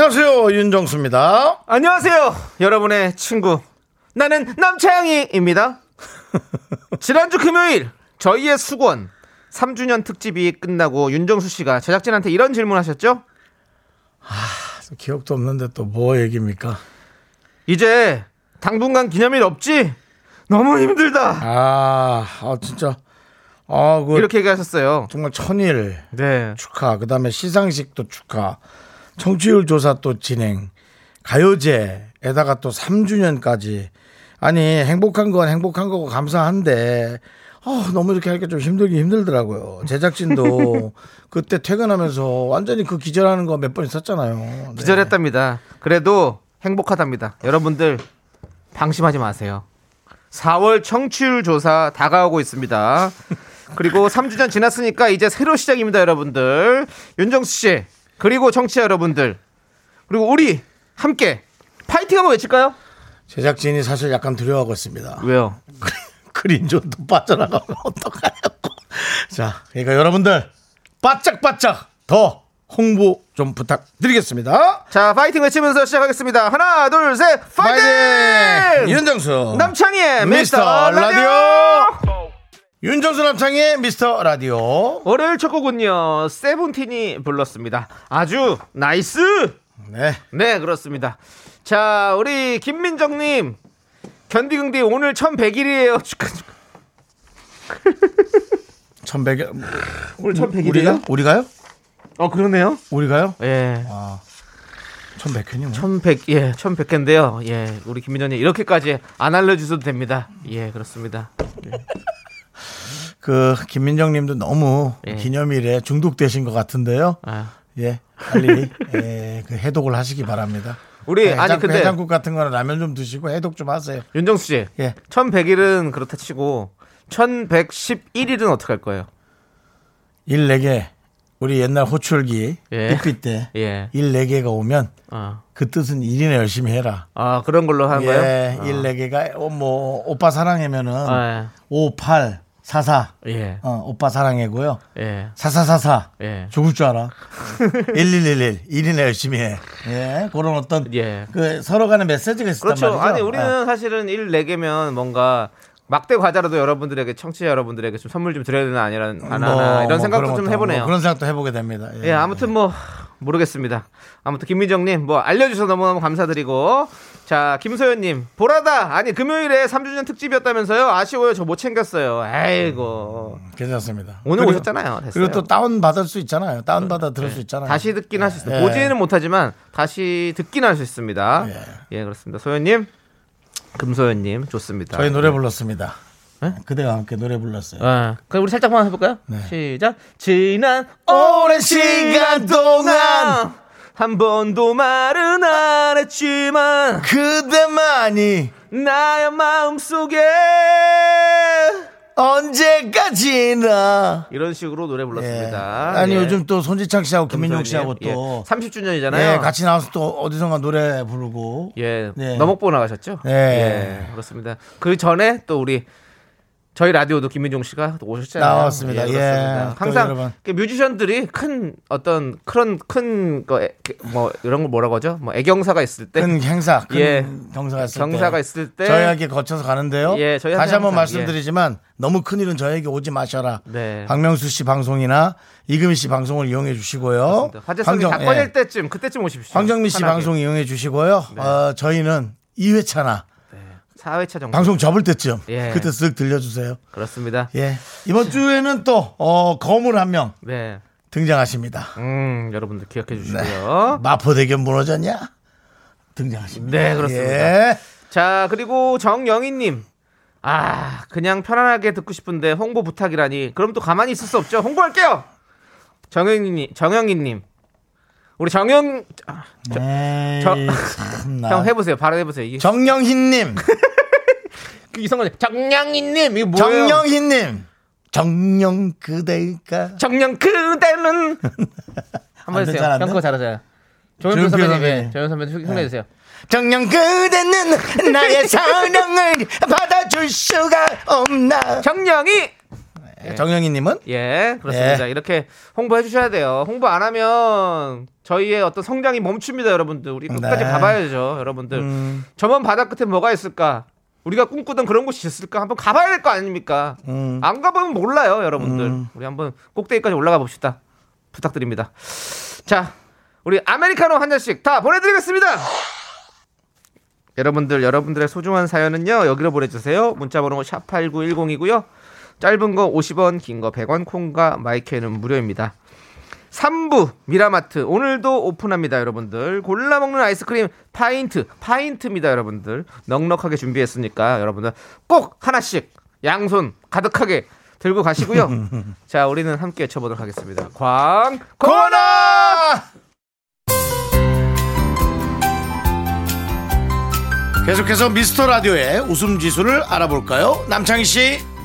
안녕하세요 윤정수입니다. 안녕하세요, 여러분의 친구. 나는 남창희입니다. 지난주 금요일, 저희의 수건 3주년 특집이 끝나고 윤정수 씨가 제작진한테 이런 질문 하셨죠? 기억도 없는데 또 뭐 얘기입니까? 이제 당분간 기념일 없지? 너무 힘들다. 아, 아 진짜 아, 그 이렇게 얘기하셨어요. 정말 천일 네. 축하. 그다음에 시상식도 축하. 청취율 조사 또 진행. 가요제에다가 또 3주년까지. 아니, 행복한 건 행복한 거고 감사한데 아, 너무 이렇게 하니까 좀 힘들긴 힘들더라고요. 제작진도 그때 퇴근하면서 완전히 그 기절하는 거 몇 번 있었잖아요. 네. 기절했답니다. 그래도 행복하답니다. 여러분들 방심하지 마세요. 4월 청취율 조사 다가오고 있습니다. 그리고 3주년 지났으니까 이제 새로 시작입니다, 여러분들. 윤정수 씨, 그리고 청취자 여러분들, 그리고 우리 함께 파이팅 한번 외칠까요? 제작진이 사실 약간 두려워하고 있습니다. 왜요? 그린존도 빠져나가면 어떡하냐고. 자, 그러니까 여러분들 바짝바짝 더 홍보 좀 부탁드리겠습니다. 자, 파이팅 외치면서 시작하겠습니다. 하나, 둘, 셋, 파이팅! 윤정수 남창희의 미스터 미스터 라디오. 라디오! 윤정수 남창희의 미스터 라디오. 월요일 첫 곡은요, 세븐틴이 불렀습니다. 아주 nice! 네. 네, 그렇습니다. 자, 우리 김민정님. 견디긍디 오늘 1100일이에요. 축하, 축하. 1100 오늘 1100일이에요? 우리가 우리가요? 어, 그러네요. 우리가요? 예. 1100회니 뭐. 1100, 예, 1100개인데요. 예, 우리 김민정님 이렇게까지 안 알려주셔도 됩니다. 예, 그렇습니다. 그 김민정 님도 너무 예. 기념일에 중독되신 것 같은데요. 아. 예. 빨리 예, 그 해독을 하시기 바랍니다. 우리, 해장, 아니, 근데- 해장국 같은 거는 라면 좀 드시고 해독 좀 하세요. 윤정수 씨. 예. 1100일은 그렇다 치고 1111일은 어떻게 할 거예요? 일 4개 우리 옛날 호출기 예. 삐삐 때 예. 일 4개가 오면 아, 그 뜻은 일이나 열심히 해라. 아 그런 걸로 하는 예, 거예요? 일 4개가 어, 뭐 오빠 사랑해면은 아, 58 44 예. 어, 오빠 사랑해고요. 예. 4444 예. 죽을 줄 알아. 1111 일이나 열심히 해. 예. 그런 어떤 예. 그 서로 간의 메시지가 있단 그렇죠. 말이죠. 아니 우리는 사실은 일 4개면 뭔가 막대 과자라도 여러분들에게 청취자 여러분들에게 좀 선물 좀 드려야 되나 아니라 예. 하나 뭐, 이런 뭐 생각도 좀 해보네요. 뭐 그런 생각도 해보게 됩니다. 예, 아무튼 뭐 모르겠습니다. 아무튼 김민정님 뭐 알려주셔서 너무너무 감사드리고 자 김소연님 보라다 아니 금요일에 3주년 특집이었다면서요 아쉬워요 저 못 챙겼어요. 아이고 괜찮습니다. 오늘 그리고- 오셨잖아요. 됐어요. 그리고 또 다운 받을 수 있잖아요. 다운 받아 들을 수 있잖아요. 다시 듣긴 할수 있어요. 예. 보지는 못하지만 다시 듣긴 할 수 있습니다. 예. 예, 그렇습니다. 소연님, 금소연님 좋습니다. 저희 노래 불렀습니다. 네? 그대와 함께 노래 불렀어요. 아, 그럼 우리 살짝만 해볼까요? 네. 시작. 지난 오랜 시간 동안 한 번도 말은 안 했지만 그대만이 나의 마음속에 언제까지나 이런 식으로 노래 불렀습니다. 예. 아니 예. 요즘 또 손지창 씨하고 김민용 씨하고 예. 또 30주년이잖아요. 예, 같이 나와서 또 어디선가 노래 부르고 예, 네. 너목보 나가셨죠? 네. 예, 그렇습니다. 그 전에 또 우리 저희 라디오도 김민종 씨가 또 오셨잖아요. 나왔습니다. 예. 예, 또 항상. 그 뮤지션들이 큰 어떤 그런 큰뭐 이런 걸 뭐라고 하죠? 뭐 애경사가 있을 때 큰 행사, 큰 예. 경사가 있을 경사가 때 있을 때 저희에게 거쳐서 가는데요. 예, 저희한테 다시 한번 항상, 말씀드리지만 너무 큰 일은 저에게 오지 마셔라. 네. 박명수 씨 방송이나 이금희 씨 방송을 이용해 주시고요. 화제성이 다 황정- 꺼질 예. 때쯤 그때쯤 오십시오. 황정민 씨. 방송 이용해 주시고요. 네. 어, 저희는 2회차나 4회차 정도. 방송 접을 때쯤 예. 그때 쓱 들려주세요. 그렇습니다. 예. 이번 주에는 또 어, 거물 한 명 네. 등장하십니다. 음, 여러분들 기억해 주시고요. 마포대교 무너졌냐? 등장하십니다. 네, 그렇습니다. 예. 자, 그리고 정영희님. 아, 그냥 편안하게 듣고 싶은데 홍보 부탁이라니. 그럼 또 가만히 있을 수 없죠. 홍보할게요. 정영희님, 정영희님. 우리 정영. 형 해보세요. 바로 해보세요. 이게 정영희님, 그 이성건 정영희님 이거 뭐예요? 정영희님, 정영 그대가 정령 그대는 한번 해주세요. 잘안 돼? 형 그거 잘하세요. 조현표 선배님, 선배님. 예, 조현 선배님 흉내 주세요. 정녕 그대는 나의 사랑을 받아줄 수가 없나 정령이 정영희님은 예 그렇습니다. 예. 이렇게 홍보해 주셔야 돼요. 홍보 안 하면 저희의 어떤 성장이 멈춥니다, 여러분들. 우리 끝까지 네. 가봐야죠, 여러분들. 음, 저먼 바다 끝에 뭐가 있을까? 우리가 꿈꾸던 그런 곳이 있을까? 한번 가봐야 될 거 아닙니까? 음. 안 가보면 몰라요, 여러분들. 음. 우리 한번 꼭대기까지 올라가 봅시다. 부탁드립니다. 자, 우리 아메리카노 한 잔씩 다 보내드리겠습니다. 여러분들, 여러분들의 소중한 사연은요, 여기로 보내주세요. 문자번호 샵8910이고요. 짧은 거 50원, 긴 거 100원, 콩과 마이크는 무료입니다. 3부 미라마트. 오늘도 오픈합니다 여러분들. 골라 먹는 아이스크림 파인트 파인트입니다 여러분들. 넉넉하게 준비했으니까 여러분들 꼭 하나씩 양손 가득하게 들고 가시고요. 자 우리는 함께 외쳐보도록 하겠습니다. 광 코너 계속해서 미스터 라디오의 웃음 지수를 알아볼까요? 남창희 씨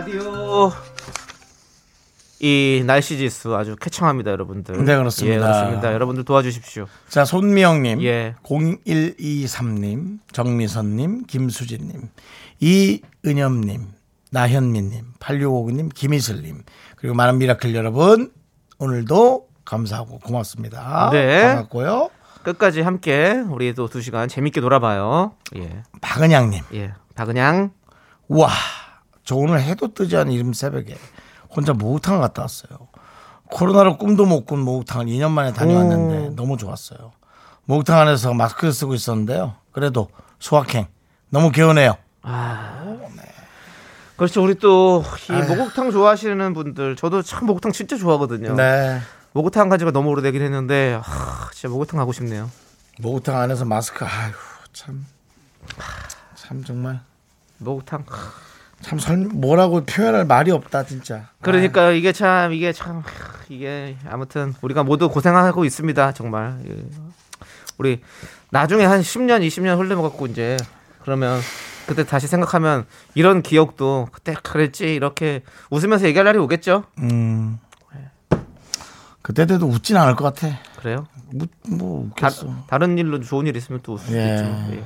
라디오 이 날씨 지수 아주 쾌청합니다, 여러분들. 네, 그렇습니다. 예, 그렇습니다. 여러분들 도와주십시오. 자, 손미영 님, 예. 0123 님, 정미선 님, 김수진 님, 이은엽님, 나현미 님, 8659 님, 김희슬 님, 그리고 많은 미라클 여러분, 오늘도 감사하고 고맙습니다. 네. 반갑고요. 끝까지 함께 우리 또 두 시간 재밌게 놀아봐요. 예, 박은양 님, 예. 박은양. 우와, 저 오늘 해도 뜨지 않은 이른 새벽에 혼자 목욕탕을 갔다 왔어요. 코로나로 꿈도 못 꾼 목욕탕을 2년 만에 다녀왔는데 너무 좋았어요. 목욕탕 안에서 마스크를 쓰고 있었는데요. 그래도 수학행 너무 개운해요. 그렇죠. 우리 또 이 목욕탕 좋아하시는 분들, 저도 참 목욕탕 진짜 좋아하거든요. 네. 목욕탕 간 지가 너무 오래되긴 했는데, 하, 진짜 목욕탕 가고 싶네요. 목욕탕 안에서 마스크 아휴 참. 참 정말 목욕탕. 참 설, 뭐라고 표현할 말이 없다 진짜. 그러니까 이게 참 이게 참 이게 아무튼 우리가 모두 고생하고 있습니다 정말 예. 우리 나중에 한 10년 20년 흘러갖고 이제 그러면 그때 다시 생각하면 이런 기억도 그때 그랬지 이렇게 웃으면서 얘기할 날이 오겠죠 음. 그때 돼도 웃진 않을 것 같아. 그래요 뭐, 뭐 다, 웃겠어. 다 른 일로 좋은 일 있으면 또 웃을 수 예. 있죠 예.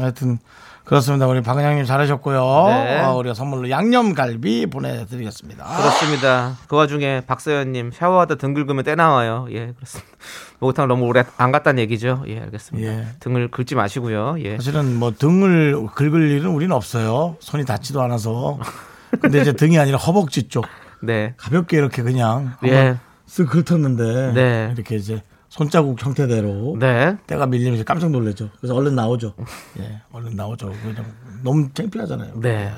하여튼 그렇습니다. 우리 박은양님 잘하셨고요. 네. 어, 우리가 선물로 양념갈비 보내드리겠습니다. 그렇습니다 그 와중에 박서연님 샤워하다 등 긁으면 때 나와요 예 그렇습니다 목욕탕 너무 오래 안 갔다는 얘기죠 예 알겠습니다 예. 등을 긁지 마시고요 예 사실은 뭐 등을 긁을 일은 우리는 없어요. 손이 닿지도 않아서. 근데 이제 등이 아니라 허벅지 쪽 네. 가볍게 이렇게 그냥 예. 한번 쓱 긁었는데 네. 이렇게 이제 손자국 형태대로 네. 때가 밀리면 이제 깜짝 놀라죠. 그래서 얼른 나오죠. 예, 얼른 나오죠. 그냥 너무 창피하잖아요. 네.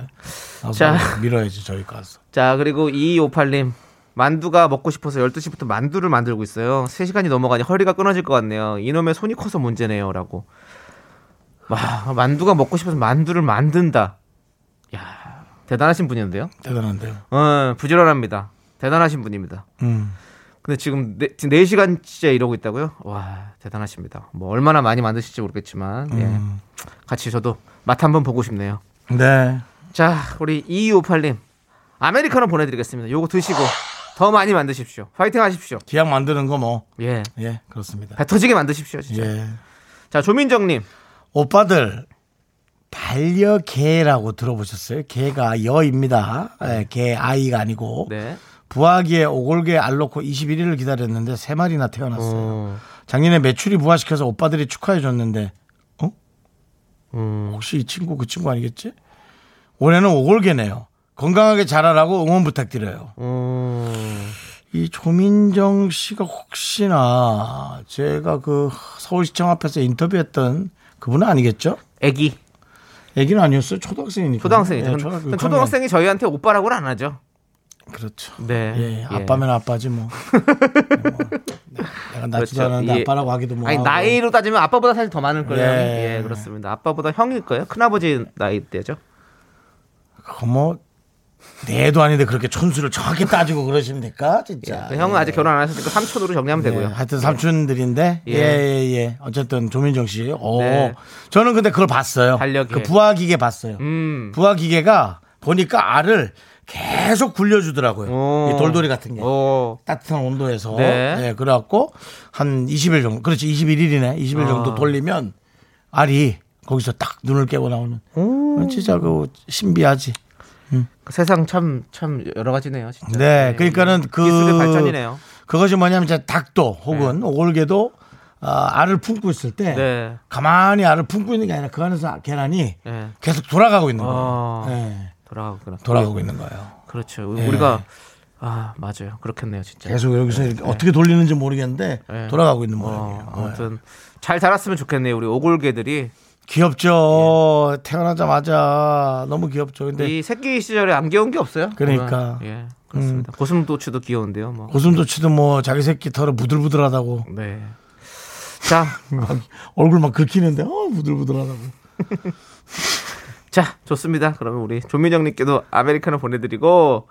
자. 밀어야지 저희 가서. 자, 그리고 2258님. 만두가 먹고 싶어서 12시부터 만두를 만들고 있어요. 3시간이 넘어가니 허리가 끊어질 것 같네요. 이놈의 손이 커서 문제네요. 라고. 와, 만두가 먹고 싶어서 만두를 만든다. 야 대단하신 분이었는데요. 대단한데요. 어, 부지런합니다. 대단하신 분입니다. 음. 근데 지금 네, 지금 4시간째 이러고 있다고요? 와, 대단하십니다. 뭐 얼마나 많이 만드실지 모르겠지만 예. 음. 같이 저도 맛 한번 보고 싶네요. 네. 자, 우리 2258님. 아메리카노 보내드리겠습니다. 요거 드시고 더 많이 만드십시오. 파이팅 하십시오. 기약 만드는 거 뭐. 예. 예, 그렇습니다. 배 터지게 만드십시오, 진짜. 예. 자, 조민정님. 오빠들 반려개라고 들어보셨어요? 개가 여입니다. 예, 개 아이가 아니고 네. 부화기에 오골개 알 놓고 21일을 기다렸는데 세 마리나 태어났어요. 어, 작년에 매출이 부화시켜서 오빠들이 축하해 줬는데 어? 음, 혹시 이 친구 그 친구 아니겠지? 올해는 오골개네요. 건강하게 자라라고 응원 부탁드려요. 음, 이 조민정 씨가 혹시나 제가 그 서울시청 앞에서 인터뷰했던 그분은 아니겠죠? 애기 애기는 아니었어요. 초등학생이니까. 초등학생이죠. 근데 초등학생이 저희한테 오빠라고는 안 하죠. 6학년. 그렇죠. 네. 예, 예. 아빠면 아빠지 뭐. 뭐, 내가 낳지도 그렇죠. 않았는데 예. 아빠라고 하기도 뭐. 아니. 나이로 따지면 아빠보다 사실 더 많을 거예요. 예. 예. 그렇습니다. 아빠보다 형일 거예요. 큰아버지 나이 때죠. 그거 뭐 내도 아닌데 그렇게 촌수를 정확히 따지고 그러십니까? 진짜. 그 형은 아직 결혼 안 하셨으니까 삼촌으로 정리하면 예, 되고요. 하여튼 삼촌들인데 예. 예, 예, 예. 어쨌든 조민정 씨. 오. 네. 저는 근데 그걸 봤어요. 반려계. 그 부화 기계 봤어요. 음. 부화 기계가 보니까 알을 계속 굴려주더라고요. 오. 이 돌돌이 같은 게. 오. 따뜻한 온도에서. 네. 예, 그래갖고 한 20일 정도. 그렇지. 21일이네. 20일 아. 정도 돌리면 알이 거기서 딱 눈을 깨고 나오는. 진짜 그 신비하지. 그 세상 참 참 여러 가지네요, 진짜. 네. 예. 그러니까는 그. 기술의 발전이네요. 그것이 뭐냐면 이제 닭도 혹은 오골개도 아, 알을 품고 있을 때 네. 가만히 알을 품고 있는 게 아니라 그 안에서 계란이 예. 계속 돌아가고 있는 거예요. 어. 네. 돌아가구나. 돌아가고 있는 거예요. 그렇죠. 예. 우리가 아 맞아요. 그렇겠네요, 진짜. 계속 여기서 이렇게 어떻게 돌리는지 모르겠는데 네. 돌아가고 있는 어, 모양이에요. 네. 아무튼 잘 자랐으면 좋겠네요. 우리 오골개들이 귀엽죠. 태어나자마자 너무 귀엽죠. 근데 이 새끼 시절에 안 귀여운 게 없어요. 네. 그러니까. 보면. 예, 그렇습니다. 고슴도치도 귀여운데요, 뭐. 고슴도치도 뭐 자기 새끼 털을 부들부들하다고 네. 자, 막 얼굴 막 긁히는데 어 부들부들하다고. 자, 좋습니다. 그러면 우리 조민정님께도 아메리카노 보내드리고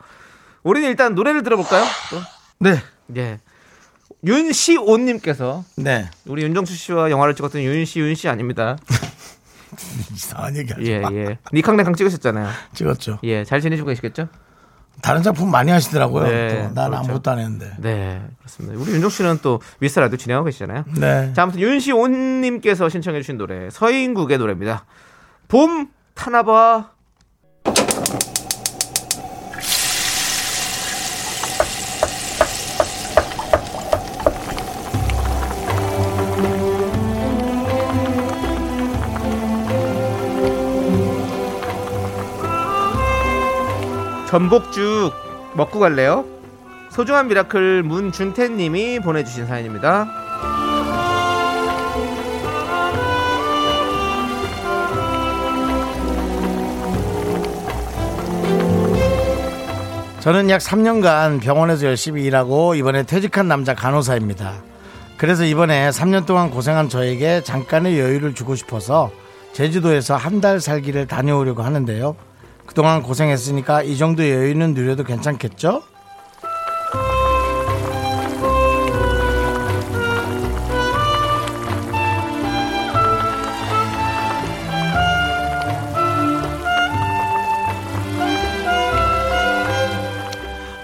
우리는 일단 노래를 들어볼까요? 또? 네. 예. 윤시온님께서 네. 우리 윤정수 씨와 영화를 찍었던 윤시 윤씨 아닙니다. 이상한 얘기 하지 예, 마. 예. 니캉네캉 찍으셨잖아요. 찍었죠. 예, 잘 지내시고 계시겠죠? 다른 작품 많이 하시더라고요. 네, 또. 난 그렇죠. 아무것도 안 했는데. 네, 그렇습니다. 우리 윤정 씨는 또 미스터 라디오 진행하고 계시잖아요. 네. 자, 아무튼 윤시온님께서 신청해주신 노래 서인국의 노래입니다. 봄 타나봐. 전복죽 먹고 갈래요? 소중한 미라클 문준태님이 보내주신 사연입니다. 저는 약 3년간 병원에서 열심히 일하고 이번에 퇴직한 남자 간호사입니다. 그래서 이번에 3년 동안 고생한 저에게 잠깐의 여유를 주고 싶어서 제주도에서 한 달 살기를 다녀오려고 하는데요. 그동안 고생했으니까 이 정도 여유는 누려도 괜찮겠죠?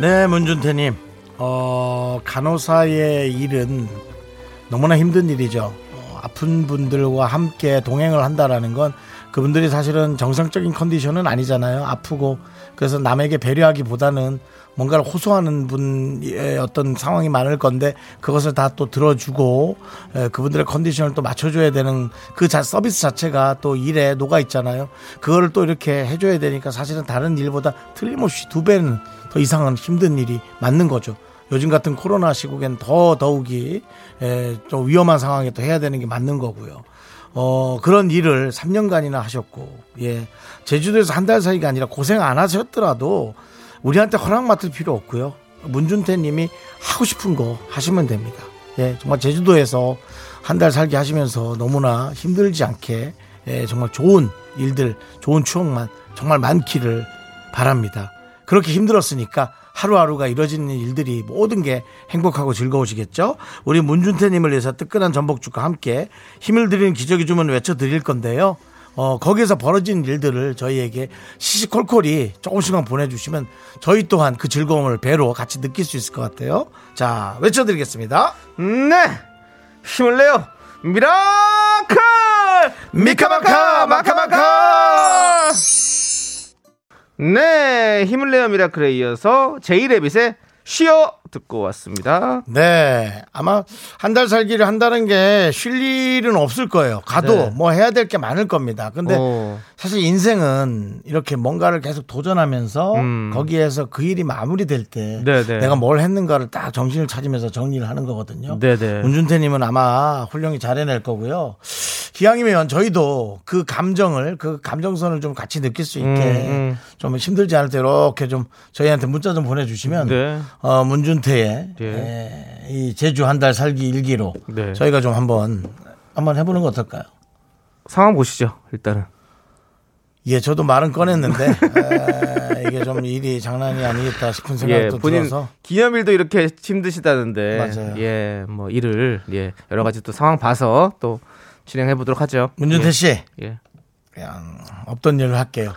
네, 문준태님. 어, 간호사의 일은 너무나 힘든 일이죠. 어, 아픈 분들과 함께 동행을 한다라는 건 그분들이 사실은 정상적인 컨디션은 아니잖아요. 아프고 그래서 남에게 배려하기보다는 뭔가를 호소하는 분의 어떤 상황이 많을 건데 그것을 다 또 들어주고 에, 그분들의 컨디션을 또 맞춰줘야 되는 그 자, 서비스 자체가 또 일에 녹아 있잖아요. 그거를 또 이렇게 해줘야 되니까 사실은 다른 일보다 틀림없이 두 배는 더 이상은 힘든 일이 맞는 거죠. 요즘 같은 코로나 시국엔 더 더욱이 에, 좀 위험한 상황에 또 해야 되는 게 맞는 거고요. 어, 그런 일을 3년간이나 하셨고, 예. 제주도에서 한 달 사이가 아니라 고생 안 하셨더라도 우리한테 허락 맡을 필요 없고요. 문준태 님이 하고 싶은 거 하시면 됩니다. 예, 정말 제주도에서 한 달 살기 하시면서 너무나 힘들지 않게 예, 정말 좋은 일들, 좋은 추억만 정말 많기를 바랍니다. 그렇게 힘들었으니까 하루하루가 이뤄지는 일들이 모든 게 행복하고 즐거우시겠죠? 우리 문준태님을 위해서 뜨끈한 전복죽과 함께 힘을 드리는 기적의 주문 외쳐드릴 건데요. 어, 거기에서 벌어진 일들을 저희에게 시시콜콜이 조금씩만 보내주시면 저희 또한 그 즐거움을 배로 같이 느낄 수 있을 것 같아요. 자, 외쳐드리겠습니다. 네! 힘을 내요! 미라클! 미카마카, 마카마카! 네, 내요 미라클에 이어서 제이레빗의 쉬어 듣고 왔습니다. 네. 아마 한 달 살기를 한다는 게 쉴 일은 없을 거예요. 가도 네. 뭐 해야 될 게 많을 겁니다. 근데 어. 사실 인생은 이렇게 뭔가를 계속 도전하면서 음. 거기에서 그 일이 마무리될 때 네, 네. 내가 뭘 했는가를 딱 정신을 차리면서 정리를 하는 거거든요. 네네. 문준태님은 아마 훌륭히 잘해낼 거고요. 기왕이면 저희도 그 감정을 그 감정선을 좀 같이 느낄 수 있게 음, 음. 좀 힘들지 않을 때 이렇게 좀 저희한테 문자 좀 보내주시면 네. 어, 문준태의 네. 에, 이 제주 한 달 살기 일기로 네. 저희가 좀 한번 한번 해보는 거 어떨까요? 상황 보시죠. 일단은. 예, 저도 말은 꺼냈는데 에, 이게 좀 일이 장난이 아니겠다 싶은 예, 생각도 본인 들어서 기념일도 이렇게 힘드시다는데. 맞아요. 예, 뭐 일을 예 여러 가지 또 상황 봐서 또 진행해 보도록 하죠. 문준태 씨 예. 예. 그냥 없던 일을 할게요.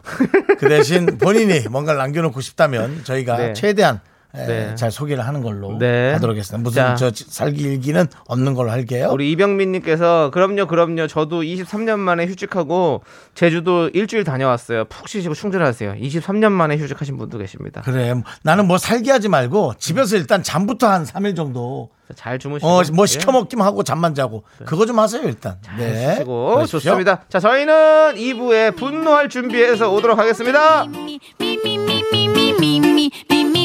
그 대신 본인이 뭔가를 남겨놓고 싶다면 저희가 네. 최대한 에, 네. 잘 소개를 하는 걸로 네. 하도록 하겠습니다. 무슨 자. 저 살기 일기는 없는 걸로 할게요. 우리 이병민님께서 그럼요, 그럼요. 저도 23년 만에 휴직하고 제주도 일주일 다녀왔어요. 푹 쉬시고 충전하세요. 23년 만에 휴직하신 분도 계십니다. 그래 나는 뭐 살기 하지 말고 집에서 일단 잠부터 한 3일 정도 잘 주무시고. 어뭐 예. 시켜 먹기만 하고 잠만 자고 그거 좀 하세요 일단. 네. 하시고 그러십시오. 좋습니다. 자, 저희는 2부에 분노할 준비해서 오도록 하겠습니다.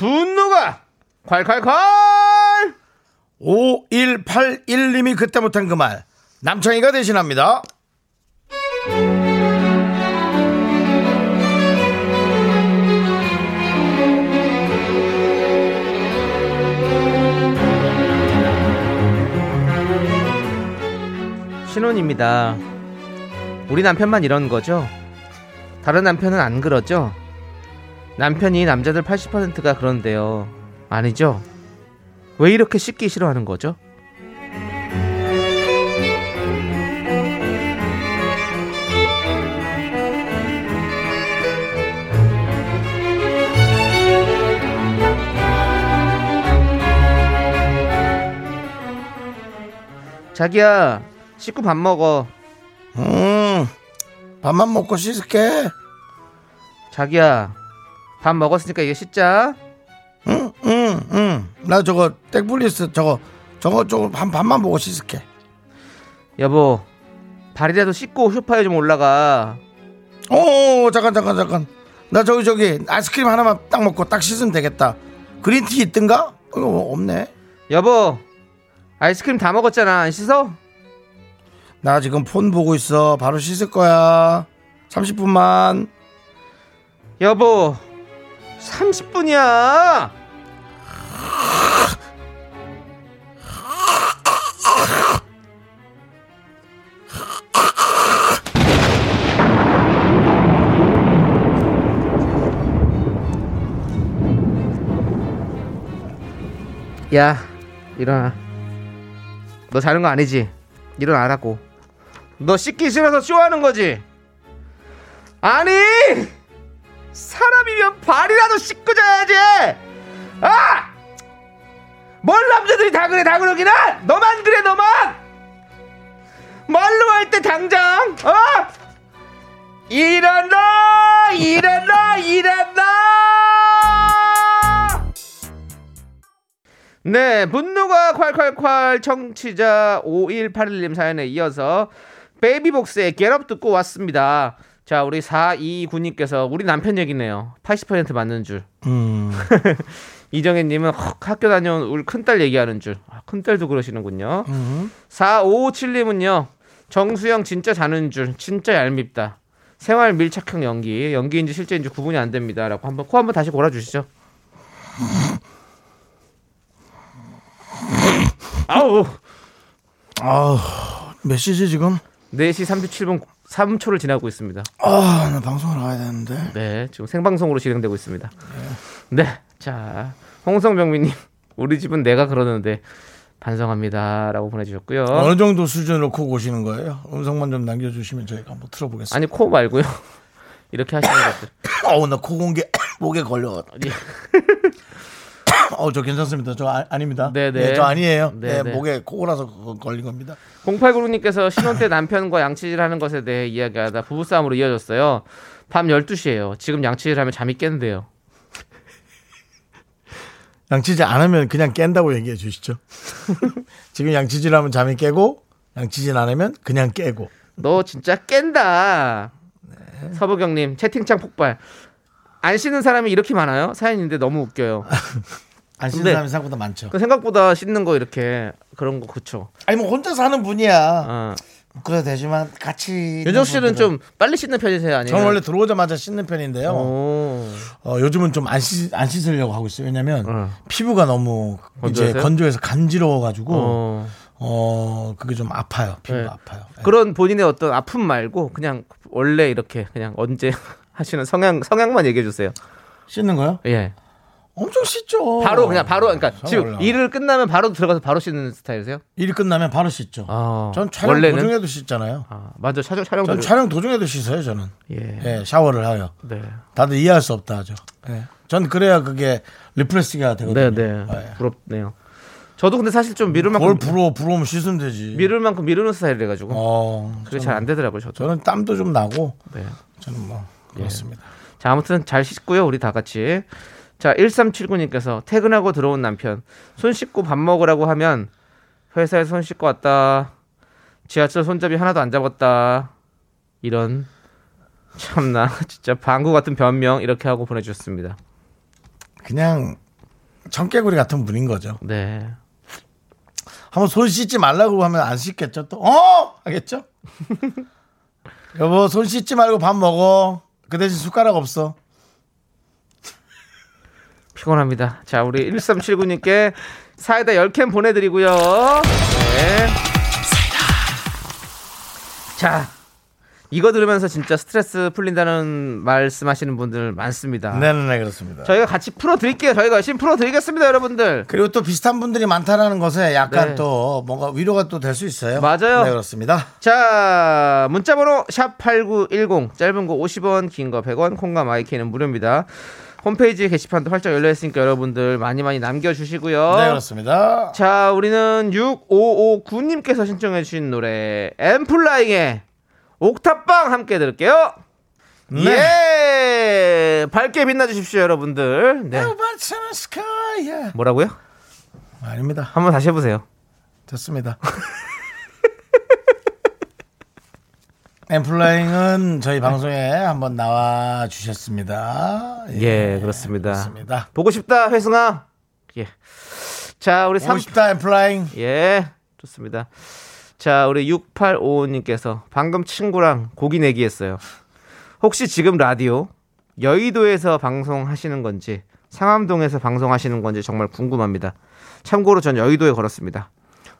분노가 콸콸콸! 5181님이 그때 못한 그 말 남창희가 대신합니다. 신혼입니다. 우리 남편만 이런 거죠? 다른 남편은 안 그러죠? 남편이 남자들 80%가 그런데요. 아니죠? 왜 이렇게 씻기 싫어하는 거죠? 자기야, 씻고 밥 먹어. 음, 밥만 먹고 씻을게. 자기야, 밥 먹었으니까 이제 씻자. 응, 응, 응. 나 저거 땡플릭스 저거 저거 저거 밥, 밥만 먹고 씻을게. 여보, 발이라도 씻고 소파에 좀 올라가. 어, 잠깐 잠깐 잠깐. 나 저기 저기 아이스크림 하나만 딱 먹고 딱 씻으면 되겠다. green tea 있든가? 어, 없네. 여보, 아이스크림 다 먹었잖아. 안 씻어? 나 지금 폰 보고 있어. 바로 씻을 거야. 30분만. 여보, 30분이야. 야, 일어나. 너 자는 거 아니지? 일어나라고. 너 씻기 싫어서 쇼하는 거지? 아니! 사람이면 발이라도 씻고 자야지! 아! 뭘 남자들이 다 그래, 다 그러기나? 너만 그래, 너만! 말로 할 때 당장, 어? 일어나! 일어나! 일어나! 네, 분노가 콸콸콸 청취자 5181님 사연에 이어서 베이비복스의 겟업 듣고 왔습니다. 자, 우리 429님께서 우리 남편 얘기네요. 80% 맞는 줄. 음. 이정혜님은 헉, 학교 다녀온 우리 큰딸 얘기하는 줄. 아, 큰딸도 그러시는군요. 음. 4557님은요. 정수영 진짜 자는 줄. 진짜 얄밉다. 생활 밀착형 연기. 연기인지 실제인지 구분이 안 됩니다. 라고 한번 코 한번 다시 골아주시죠. 아우. 아우, 몇 시지 지금? 4시 37분 3초를 지나고 있습니다. 아, 나 방송을 나가야 되는데. 네, 지금 생방송으로 진행되고 있습니다. 네, 자 홍성병민님, 우리 집은 내가 그러는데 반성합니다라고 보내주셨고요. 어느 정도 수준으로 코 고시는 거예요? 음성만 좀 남겨주시면 저희가 한번 틀어보겠습니다. 아니 코 말고요. 이렇게 하시는 것들. 어우, 나 코 공개 목에 걸려. 예. 어, 저 괜찮습니다. 저 아, 닙니다 네, 네. 저 아니에요. 네, 네, 네. 목에 코라서 그거 걸린 겁니다. 0896님께서 신혼 때 남편과 양치질하는 것에 대해 이야기하다 부부싸움으로 이어졌어요. 밤 12시예요. 지금 양치질하면 잠이 깼는데요. 양치질 안 하면 그냥 깬다고 얘기해 주시죠. 지금 양치질 하면 잠이 깨고, 양치질 안 하면 그냥 깨고. 너 진짜 깬다. 서부경님 채팅창 폭발. 안 씻는 사람이 이렇게 많아요? 사연인데 너무 웃겨요. 안 씻는 사람이 생각보다 많죠. 그 생각보다 씻는 거 이렇게 그런 거 그쵸. 아니, 뭐 혼자 사는 분이야. 어. 그래도 되지만 같이. 윤정 씨는 좀 빨리 씻는 편이세요? 아니면? 저는 원래 들어오자마자 씻는 편인데요. 오. 어, 요즘은 좀 안 씻, 안 씻으려고 하고 있어요. 왜냐면 어. 피부가 너무 이제 건조해서요? 건조해서 간지러워가지고 어, 어. 그게 좀 아파요. 피부가 네. 아파요. 네. 그런 본인의 어떤 아픔 말고 그냥 원래 이렇게 그냥 언제 하시는 성향 성향만 얘기해 주세요. 씻는 거요? 예. 엄청 씻죠. 바로 그냥 바로 그러니까 저 지금 몰라. 일을 끝나면 바로 들어가서 바로 씻는 스타일이세요? 일이 끝나면 바로 씻죠. 아. 전 촬영 원래는 도중에도 씻잖아요. 아, 맞아. 촬영 촬영 전 촬영 도중에도 씻어요. 저는 예. 예, 샤워를 하요. 네. 다들 이해할 수 없다 하죠. 예. 전 그래야 그게 refresh가 되거든요. 네, 네. 예. 부럽네요. 저도 근데 사실 좀 미룰 만큼 뭘 부러워 부러우면 씻으면 되지. 미룰 만큼 미루는 스타일이라 가지고 어, 그게 잘 안 되더라고요, 저도. 저는 땀도 좀 나고 네. 저는 뭐 그렇습니다. 자, 아무튼 잘 씻고요, 우리 다 같이. 자, 1379님께서 퇴근하고 들어온 남편. 손 씻고 밥 먹으라고 하면 회사에 손 씻고 왔다. 지하철 손잡이 하나도 안 잡았다. 이런 참나 진짜 방구 같은 변명 이렇게 하고 보내주셨습니다. 그냥 청개구리 같은 분인 거죠. 네. 한번 손 씻지 말라고 하면 안 씻겠죠 또? 어? 하겠죠? 여보 손 씻지 말고 밥 먹어. 그 대신 숟가락 없어. 피곤합니다. 자, 우리 1379님께 사이다 10캔 보내드리고요. 네. 자, 이거 들으면서 진짜 스트레스 풀린다는 말씀하시는 분들 많습니다. 네네 그렇습니다. 저희가 같이 풀어드릴게요. 저희가 열심히 풀어드리겠습니다, 여러분들. 그리고 또 비슷한 분들이 많다라는 것에 약간 네. 또 뭔가 위로가 또 될 수 있어요. 맞아요. 네 그렇습니다. 자, 문자번호 샵 8910, 짧은 거 50원, 긴 거 100원, 콩과 마이크는 무료입니다. 홈페이지 게시판도 활짝 열려 있으니까 여러분들 많이 많이 남겨주시고요. 네 그렇습니다. 자, 우리는 6559님께서 신청해 주신 노래, 엠플라잉의 옥탑방 함께 들을게요. 네. 예! 밝게 빛나주십시오, 여러분들. 네. 뭐라고요? 아닙니다. 한번 다시 해보세요. 됐습니다. 엠플라잉은 저희 방송에 한번 나와 주셨습니다. 예, 그렇습니다. 그렇습니다. 보고 싶다, 회승아. 예. 자, 우리 보고 3. 싶다 엠플라잉. 예, 좋습니다. 자, 우리 6855님께서 방금 친구랑 고기 내기 했어요. 혹시 지금 라디오 여의도에서 방송하시는 건지 상암동에서 방송하시는 건지 정말 궁금합니다. 참고로 전 여의도에 걸었습니다.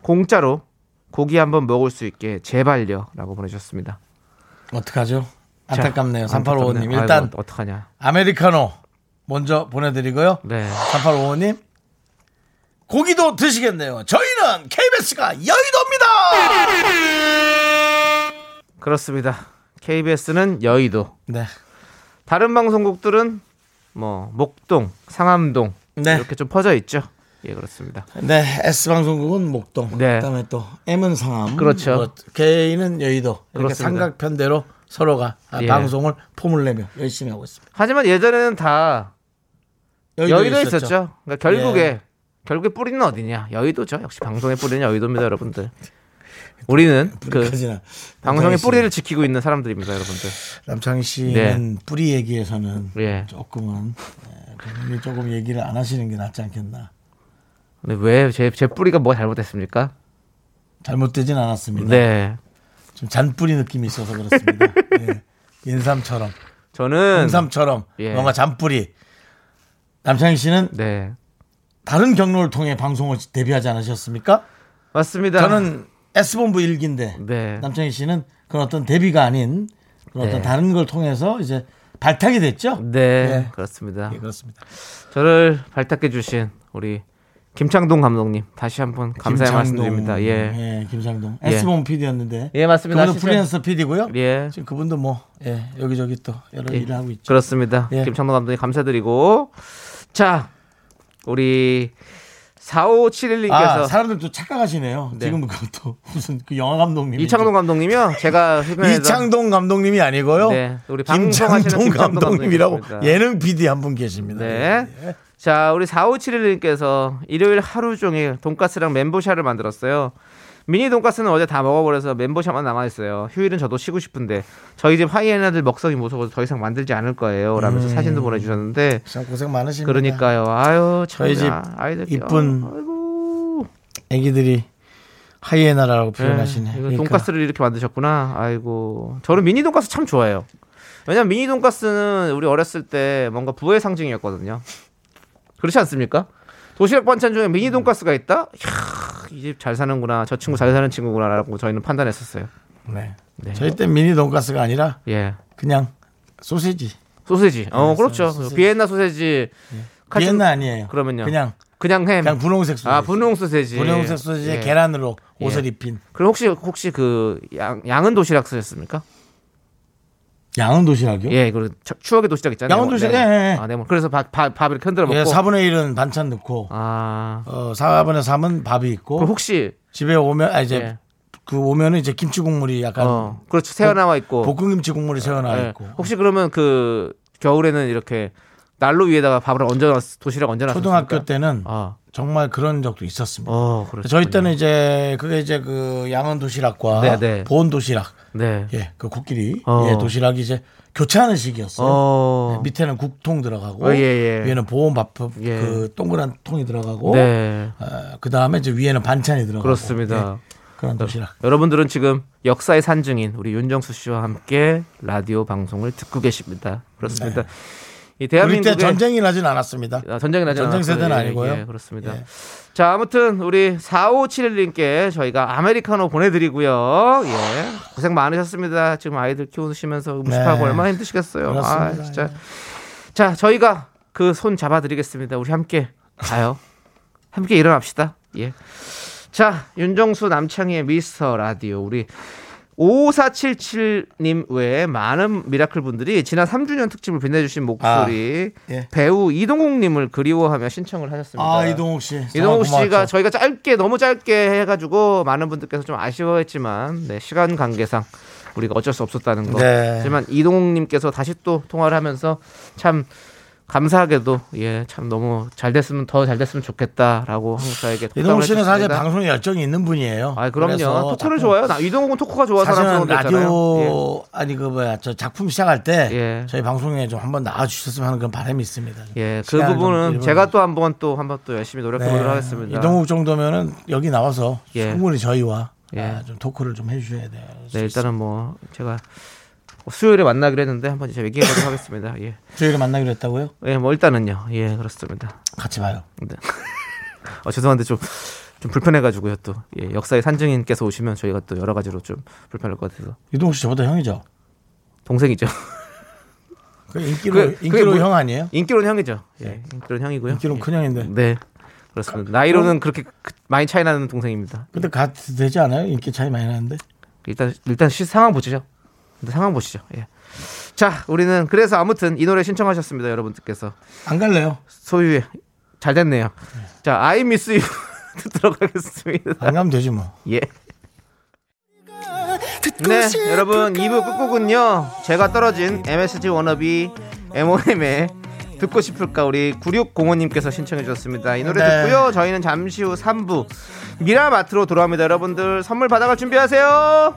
공짜로 고기 한번 먹을 수 있게 제발요 라고 보내주셨습니다. 어떡하죠? 안타깝네요. 3855님. 일단 아이고, 어떡하냐. 아메리카노 먼저 보내드리고요. 네. 3855님. 고기도 드시겠네요. 저희는 KBS가 여의도입니다. 그렇습니다. KBS는 여의도. 네. 다른 방송국들은 뭐 목동, 상암동 네. 이렇게 좀 퍼져 있죠. 예, 그렇습니다. 네, S 방송국은 목동. 네. 그다음에 또 M은 상암. 그렇죠. 뭐 K는 여의도. 이렇게 그렇습니다. 삼각편대로 서로가 아, 예. 방송을 폼을 내며 열심히 하고 있습니다. 하지만 예전에는 다 여의도에 있었죠. 그러니까 결국에 예. 결국에 뿌리는 어디냐? 여의도죠. 역시 방송의 뿌리는 여의도입니다, 여러분들. 우리는 그. 방송의 뿌리를 지키고 있는 사람들입니다, 여러분들. 남창희 씨는 뿌리 얘기에서는 예. 조금은 네, 조금 얘기를 안 하시는 게 낫지 않겠나. 근데 왜 제 제 뿌리가 뭐 잘못됐습니까? 잘못되진 않았습니다. 네. 좀 잔뿌리 느낌이 있어서 그렇습니다. 예. 인삼처럼, 저는 인삼처럼 예. 뭔가 잔뿌리. 남창희 씨는 네. 다른 경로를 통해 방송을 데뷔하지 않으셨습니까? 맞습니다. 저는 S본부 일기인데 네. 남창희 씨는 그런 어떤 데뷔가 아닌 그런 어떤 네. 다른 걸 통해서 이제 발탁이 됐죠. 네, 네. 그렇습니다. 예, 그렇습니다. 저를 발탁해 주신 우리 김창동 감독님 다시 한번 감사의. 말씀드립니다. 예. 예, 김창동. 예. S본부 PD였는데. 예, 맞습니다. 그분도. 프리랜서 PD고요. 예. 지금 그분도 뭐 예, 여기저기 또 여러 예. 일을 하고 있죠. 그렇습니다. 예. 김창동 감독님 감사드리고 자, 우리 4571님께서 아, 사람들도 착각하시네요. 네. 지금 그것도 무슨 그 영화 감독님. 이창동 감독님이요. 제가 이창동 감독님이 아니고요. 네, 우리 김창동 감독님이라고. 예능 PD 한 분 계십니다. 네. 예. 자, 우리 4571님께서 일요일 하루 종일 돈가스랑 멘보샤를 만들었어요. 미니 돈가스는 어제 다 먹어버려서 멘보샤만 남아있어요. 휴일은 저도 쉬고 싶은데 저희 집 하이에나들 먹성이 무서워서 더 이상 만들지 않을 거예요. 라면서 음. 사진도 보내주셨는데 참 고생 많으십니다. 그러니까요. 아유, 참 저희 집 아이들 이쁜 아이고. 애기들이 하이에나라고 네, 표현하시네. 이거 그러니까 돈가스를 이렇게 만드셨구나. 아이고. 저는 미니 돈가스 참 좋아해요. 왜냐면 미니 돈가스는 우리 어렸을 때 뭔가 부의 상징이었거든요. 그렇지 않습니까? 도시락 반찬 중에 미니 돈가스가 있다? 이 집 잘 사는구나. 저 친구 잘 사는 친구구나라고 저희는 판단했었어요. 네. 네. 저희 때 미니 돈가스가 아니라 예. 그냥 소세지. 소세지. 어, 네, 그렇죠. 소세지. 비엔나 소세지. 칼- 비엔나 아니에요. 그러면요. 그냥 그냥 햄. 그냥 분홍색 소세지. 아, 분홍 소세지. 분홍색 소세지에 예. 계란으로 예. 옷을 입힌 그럼 혹시 혹시 그 양, 양은 도시락 쓰셨습니까? 양은 도시락이요? 예, 그 추억의 도시락 있잖아요. 양은 도시락, 네모. 예, 예. 아, 네모. 그래서 밥, 밥, 밥 이렇게 흔들어 먹고. 예, 4분의 1은 반찬 넣고 아. 어, 4분의 3은 밥이 있고 그럼 혹시 집에 오면 아 이제 예. 그 오면은 이제 김치 국물이 약간 어, 그렇죠. 새어 나와 있고. 볶음 김치 국물이 새어 나와 예. 있고 혹시 그러면 그 겨울에는 이렇게 난로 위에다가 밥을 얹어 놨 도시락 얹어 놨 초등학교 때는 아. 정말 그런 적도 있었습니다. 어. 저희 때는 이제 그게 이제 그 양은 도시락과 네, 네. 보온 도시락 네. 예, 그 코끼리 어. 예, 도시락이 이제 교체하는 시기였어요. 어. 네, 밑에는 국통 들어가고 어, 예, 예. 위에는 보온 밥 예. 그 동그란 통이 들어가고 네. 그 다음에 이제 위에는 반찬이 들어가고 그렇습니다. 예, 그런 도시락. 여러분들은 지금 역사의 산증인 우리 윤정수 씨와 함께 라디오 방송을 듣고 계십니다. 그렇습니다. 이 우리 때 전쟁이 나진 않았습니다. 아, 전쟁이 나지 전쟁 않았어요. 세대는 예, 아니고요. 예, 그렇습니다. 예. 자, 아무튼 우리 4571님께 저희가 아메리카노 보내드리고요. 예. 고생 많으셨습니다. 지금 아이들 키우시면서 음식하고 네. 얼마나 힘드시겠어요. 아, 그렇습니다. 진짜. 예. 자, 저희가 그 손 잡아드리겠습니다. 우리 함께 가요. 함께 일어납시다. 예. 자, 윤정수 남창희의 미스터 라디오. 우리 5477님 외에 많은 미라클 분들이 지난 3주년 특집을 빛내주신 목소리 아, 예. 배우 이동욱님을 그리워하며 신청을 하셨습니다. 아 이동욱 씨. 이동욱 씨가 고맙죠. 저희가 짧게 너무 짧게 해가지고 많은 분들께서 좀 아쉬워했지만 네, 시간 관계상 우리가 어쩔 수 없었다는 거. 네. 하지만 이동욱님께서 다시 또 통화를 하면서 참 감사하게도 예 참 너무 잘 됐으면 더 잘 됐으면 좋겠다라고 한국 저에게 이동욱 씨는 사실. 방송에 열정이 있는 분이에요. 아 그럼요 토크를 좋아요. 나 이동욱은 토크가 좋아서 사실은 라디오 그랬잖아요. 아니 그 뭐야 저 작품 시작할 때 예. 저희 방송에 좀 한번 나와 주셨으면 하는 그런 바람이 있습니다. 예, 예, 그 부분은 제가 또 한번 또 한번 또 열심히 노력해 네. 보도록 하겠습니다. 이동욱 정도면은 여기 나와서 예. 충분히 저희와 예. 아, 좀 토크를 좀 해주셔야 돼요. 네, 일단은 뭐 제가 수요일에 만나기로 했는데 한번 제가 얘기해 보도록 하겠습니다. 예. 저희를 만나기로 했다고요? 예, 뭐 일단은요. 예, 그렇습니다. 같이 봐요. 네. 어, 죄송한데 좀, 좀 불편해가지고요 또. 예, 역사의 산증인께서 오시면 저희가 또 여러 가지로 좀 불편할 것 같아서. 이동욱 씨 저보다 형이죠. 동생이죠. 그 인기로 그- 인기로 뭐- 형 아니에요? 인기로는 형이죠. 예, 인기로는 형이고요. 인기로 예. 큰 형인데. 네. 그렇습니다. 나이로는 그렇게 크- 많이 차이 나는 동생입니다. 근데 같이 되지 않아요? 인기 차이 많이 나는데. 일단 일단 시 상황 보시죠. 일단 상황 보시죠. 예. 자, 우리는 그래서 아무튼 이 노래 신청하셨습니다, 여러분들께서. 안 갈래요. 소유의 잘 됐네요. 자, I miss you 들어가겠습니다. 안 가면 되지 뭐. 예. 네, 여러분 2부 끝곡은요. 제가 떨어진 MSG 워너비 M.O.M의 듣고 싶을까 우리 9605님께서 신청해 주셨습니다. 이 노래 네. 듣고요. 저희는 잠시 후 3부 미라마트로 돌아옵니다. 여러분들 선물 받아갈 준비하세요.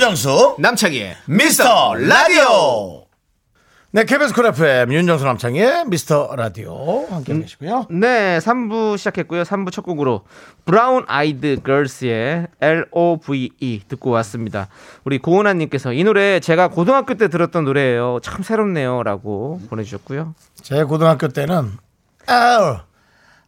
윤정수 남창희의 미스터 라디오. 네, KBS 쿨 FM 윤정수 남창희의 미스터 라디오 함께 계시고요. 네, 3부 시작했고요. 3부 첫 곡으로 브라운 아이드 걸스의 L.O.V.E 듣고 왔습니다. 우리 고은아님께서 이 노래 제가 고등학교 때 들었던 노래예요. 참 새롭네요. 라고 보내주셨고요. 제 고등학교 때는 아우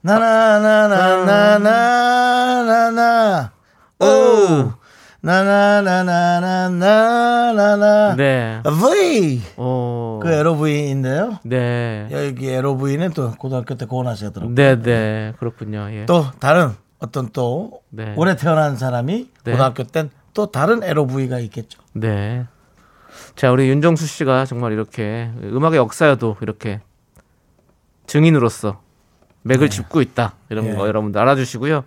나나나나나나나나 오 나나나나나나나나 네. V 어. 그 LOV인데요. 네. 여기 LOV는 또 고등학교 때 씨가 들었고 네, 네. 그렇군요. 예. 또 다른 어떤 또 네. 올해 태어난 사람이 네. 고등학교 땐 또 다른 LOV가 있겠죠. 네. 자, 우리 윤정수 씨가 정말 이렇게 음악의 역사여도 이렇게 증인으로서 맥을 짚고 있다. 이런 예. 거 여러분들 알아주시고요.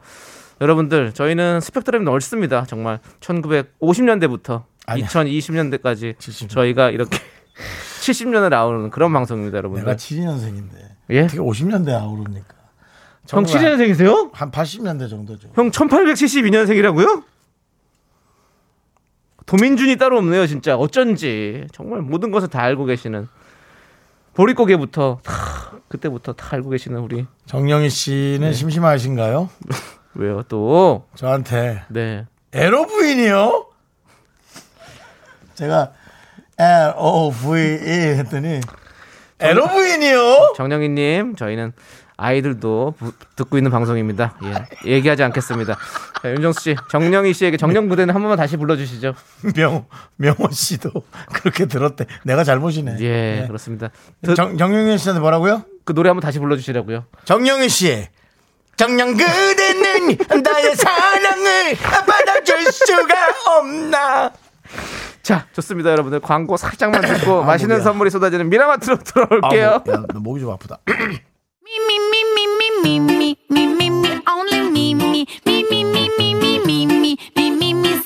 여러분들, 저희는 스펙트럼이 넓습니다. 정말 1950년대부터 아니야. 2020년대까지 70. 저희가 이렇게 70년에 나오는 그런 방송입니다, 내가 여러분들. 72년생인데 예? 어떻게 50년대 아우릅니까? 형 정말 7년생이세요? 한 80년대 정도죠. 형 1872년생이라고요? 도민준이 따로 없네요, 진짜. 어쩐지. 정말 모든 것을 다 알고 계시는. 보릿고개부터 다, 그때부터 다 알고 계시는 우리. 정영희 씨는 심심하신가요? 왜요, 또? 저한테 네. 에로 부인이요? 제가 L O V E 했더니 에로 부인이요? 정영희님, 저희는 아이들도 부- 듣고 있는 방송입니다. 예. 얘기하지 않겠습니다. 자, 윤정수 씨, 정영희 씨에게 정령 부대는 한 번만 다시 불러주시죠. 명 명호 씨도 그렇게 들었대. 내가 잘못이네. 예, 네. 그렇습니다. 그, 정 정영희 씨한테 뭐라고요? 그 노래 한번 다시 불러주시라고요. 정영희 씨. 정녕 그대는 나의 사랑을 받아줄 수가 없나? 자, 좋습니다, 여러분들. 광고 살짝만 듣고 맛있는 목이야. 선물이 쏟아지는 미라마트로 돌아올게요. 아, 뭐, 야, 나 목이 좀 아프다. Me, only me,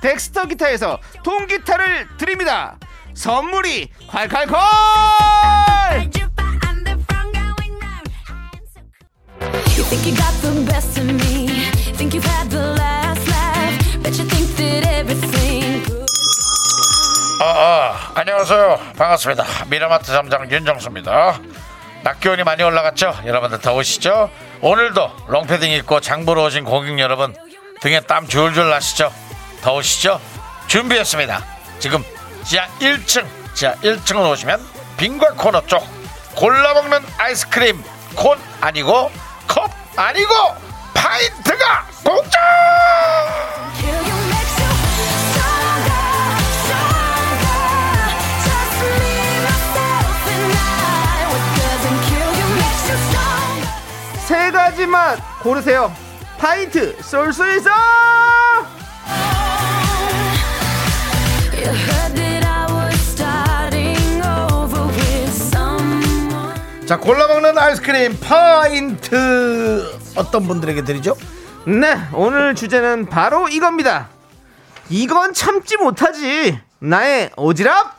덱스터 기타에서 통기타를 드립니다. 선물이 콸콸콸! 아, 아, 안녕하세요. 반갑습니다. 미라마트 점장 윤정수입니다. 낮 기온이 많이 올라갔죠? 여러분들 더우시죠? 오늘도 롱패딩 입고 장 보러 오신 고객 여러분 등에 땀 줄줄 나시죠? 더우시죠? 준비했습니다. 지금 지하 1층, 지하 1층으로 오시면 빙과 코너 쪽 골라 먹는 아이스크림 콘 아니고 컵 아니고 파인트가 공짜! 세 가지 맛 고르세요. 파인트 쏠수 있어! 자, 골라 먹는 아이스크림 파인트 어떤 분들에게 드리죠? 네, 오늘 주제는 바로 이겁니다. 이건 참지 못하지. 나의 오지랖.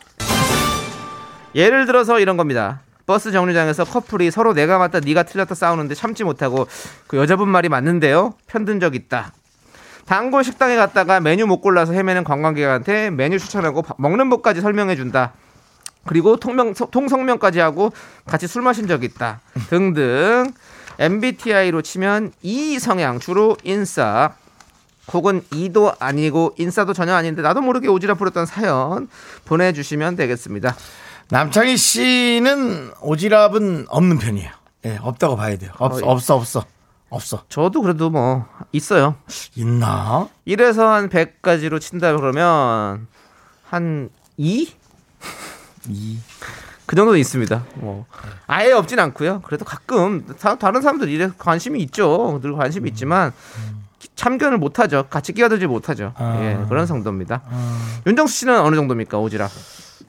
예를 들어서 이런 겁니다. 버스 정류장에서 커플이 서로 내가 맞다 네가 틀렸다 싸우는데 참지 못하고 그 여자분 말이 맞는데요. 편든 적 있다. 단골 식당에 갔다가 메뉴 못 골라서 헤매는 관광객한테 메뉴 추천하고 밥- 먹는 법까지 설명해 준다. 그리고 통명, 통성명까지 하고 같이 술 마신 적 있다. 등등. MBTI로 치면 이 성향 주로 인싸 혹은 이도 아니고 인싸도 전혀 아닌데 나도 모르게 오지랖 부렸던 사연 보내주시면 되겠습니다. 남창희 씨는 오지랖은 없는 편이에요. 예, 없다고 봐야 돼요. 없, 어, 예. 없어, 없어. 없어. 저도 그래도 뭐 있어요. 있나? 1에서 한 100까지로 친다 그러면 한 2? 2. 그 정도 있습니다. 뭐 아예 없진 않고요. 그래도 가끔 다, 다른 사람들 일에 관심이 있죠. 늘 관심이 있지만 참견을 못하죠. 같이 끼어들지 못하죠. 아. 예, 그런 정도입니다. 윤정수 씨는 어느 정도입니까 오지랖?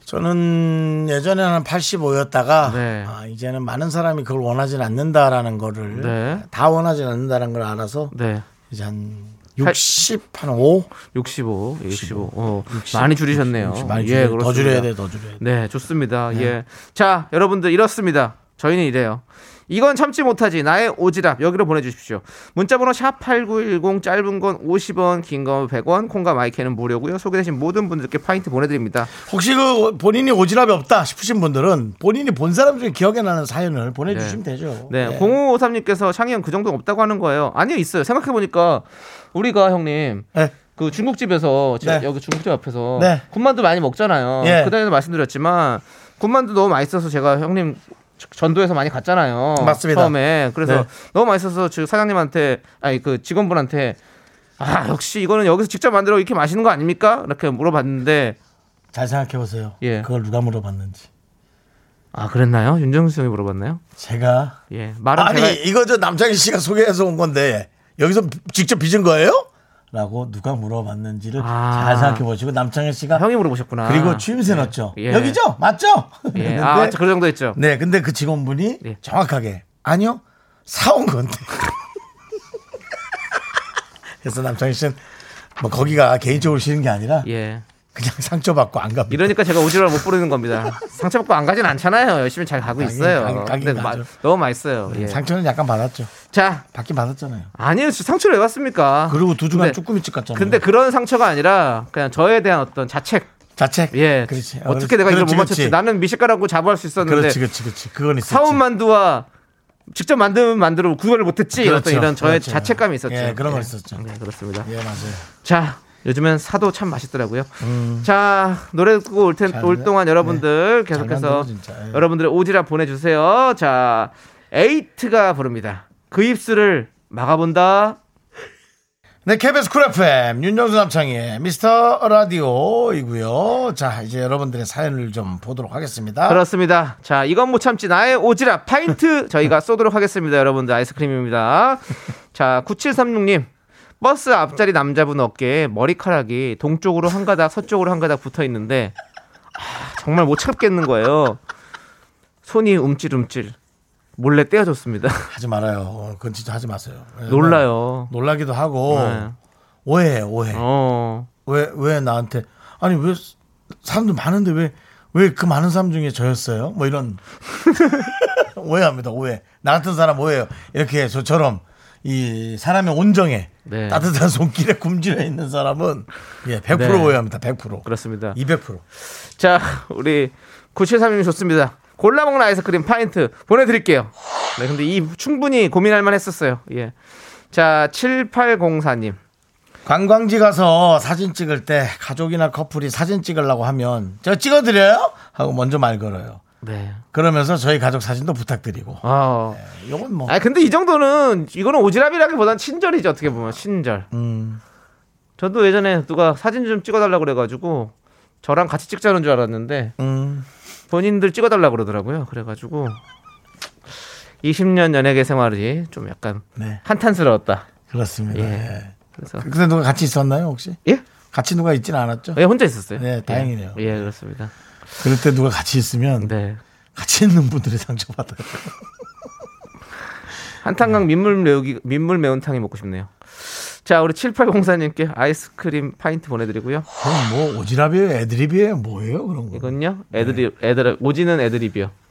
저는 예전에는 85였다가 네. 아, 이제는 많은 사람이 그걸 원하진 않는다라는 거를 네. 다 원하진 않는다는 걸 알아서 네, 이제 한 60, 한 5? 65, 65. 어, 많이 줄이셨네요. 많이 예, 줄여야 돼, 더 그렇습니다. 줄여야 돼, 더 줄여야 돼. 네, 좋습니다. 예. 자, 여러분들 이렇습니다. 저희는 이래요. 이건 참지 못하지. 나의 오지랖. 여기로 보내주십시오. 문자번호 샵8910 짧은 건 50원, 긴 건 100원, 콩과 마이크는 무료고요. 소개되신 모든 분들께 파인트 보내드립니다. 혹시 그 본인이 오지랖이 없다 싶으신 분들은 본인이 본 사람 중에 기억에 나는 사연을 보내주시면 되죠. 네, 네. 0553님께서 창희 형그 정도 없다고 하는 거예요. 아니요, 있어요. 생각해보니까 우리가 형님 네. 그 중국집에서 제- 네. 여기 중국집 앞에서 네. 군만두 많이 먹잖아요. 예. 그전에도 말씀드렸지만 군만두 너무 맛있어서 제가 형님 전도에서 많이 갔잖아요. 맞습니다. 처음에 그래서 네. 너무 맛있어서 그 사장님한테 아니 그 직원분한테 아 역시 이거는 여기서 직접 만들어 이렇게 맛있는 거 아닙니까? 이렇게 물어봤는데 잘 생각해 보세요. 예. 그걸 누가 물어봤는지. 아 그랬나요? 윤정수 형이 물어봤나요? 제가 예 말은 아니 제가 이거 저 남창희 씨가 소개해서 온 건데 여기서 직접 빚은 거예요? 라고 누가 물어봤는지를 아. 잘 생각해 보시고 남창희 씨가 형이 물어보셨구나. 그리고 취임새 넣었죠. 예. 여기죠? 맞죠? 예, 아, 그 정도 했죠. 네, 근데 그 직원분이 예. 정확하게 아니요 사온 건데. 그래서 남창희 씨는 뭐 거기가 개인적으로 쉬는 게 아니라 예. 그냥 상처받고 안 갑니다. 이러니까 제가 오지랖 못 부르는 겁니다. 상처받고 안 가진 않잖아요. 열심히 잘 가고 있어요. 근데 마-. 너무 맛있어요. 예. 상처는 약간 받았죠. 자, 받긴 받았잖아요. 아니에요. 상처를 왜 받습니까? 그리고 두 주간 쭈꾸미집 갔잖아요. 근데 그런 상처가 아니라 그냥 저에 대한 어떤 자책. 자책. 예. 그렇지. 어, 어떻게 그렇지. 내가 이걸 못 맞췄지? 나는 미식가라고 자부할 수 있었는데 그렇지, 그렇지, 그렇지. 그건 있었지. 사온 만두와 직접 만든 만두로 구별을 못했지. 그렇죠, 어떤 이런 저의 그렇죠. 자책감이 있었죠. 예, 그런 거 있었죠. 네, 그렇습니다. 예, 맞아요. 자, 요즘엔 사도 참 맛있더라고요. 자, 노래 듣고 올, 텐, 잘올 만- 동안 여러분들 잘 계속해서 진짜. 예. 여러분들의 오지랖 보내주세요. 자, 에이트가 부릅니다. 그 입술을 막아본다. 네, KBS 쿨 FM 윤정수 남창희의 미스터 라디오이고요. 자, 이제 여러분들의 사연을 좀 보도록 하겠습니다. 그렇습니다. 자, 이건 못 참지 나의 오지랖 파인트 저희가 쏘도록 하겠습니다. 여러분들 아이스크림입니다. 자, 9736님. 버스 앞자리 남자분 어깨에 머리카락이 동쪽으로 한 가닥, 서쪽으로 한 가닥 붙어 있는데 아, 정말 못 참겠는 거예요. 손이 움찔움찔 몰래 떼어줬습니다. 하지 말아요. 어, 그건 진짜 하지 마세요. 놀라요. 놀라기도 하고 네. 오해해, 오해. 어. 왜, 왜 나한테 아니 왜 사람들 많은데 왜 왜 그 많은 사람 중에 저였어요? 뭐 이런 오해합니다. 오해. 나 같은 사람 오해요. 이렇게 저처럼 이 사람의 온정에 네. 따뜻한 손길에 굶주려 있는 사람은 예, 100% 네. 오해합니다. 100%. 그렇습니다. 200%. 자, 우리 9736님 좋습니다. 골라 먹는 아이스크림 파인트 보내드릴게요. 네, 근데 이 충분히 고민할 만 했었어요. 예. 자, 7804님. 관광지 가서 사진 찍을 때 가족이나 커플이 사진 찍으려고 하면 저 찍어드려요? 하고 먼저 말 걸어요. 네. 그러면서 저희 가족 사진도 부탁드리고. 아. 이건 뭐 아, 근데 이 정도는, 이거는 오지랖이라기보단 친절이죠. 어떻게 보면. 친절. 음, 저도 예전에 누가 사진 좀 찍어달라고 그래가지고, 저랑 같이 찍자는 줄 알았는데, 음. 본인들 찍어달라고 그러더라고요. 그래가지고, 20년 연예계 생활이 좀 약간 네. 한탄스러웠다. 그렇습니다. 예. 예. 그래서. 근데 누가 같이 있었나요 혹시? 예? 같이 누가 있지는 않았죠? 예, 혼자 있었어요. 네, 다행이네요. 예, 예, 그렇습니다. 그럴 때 누가 같이 있으면 네. 같이 있는 분들이 상처받아요. 한탄강 민물 매우기 민물 매운탕이 먹고 싶네요. 자, 우리 7804님께 아이스크림 파인트 보내드리고요. 그럼 뭐 오지랖이에요, 애드립이에요, 뭐예요 그런 거? 이건요, 애드립, 애들 오지는 애드립이요.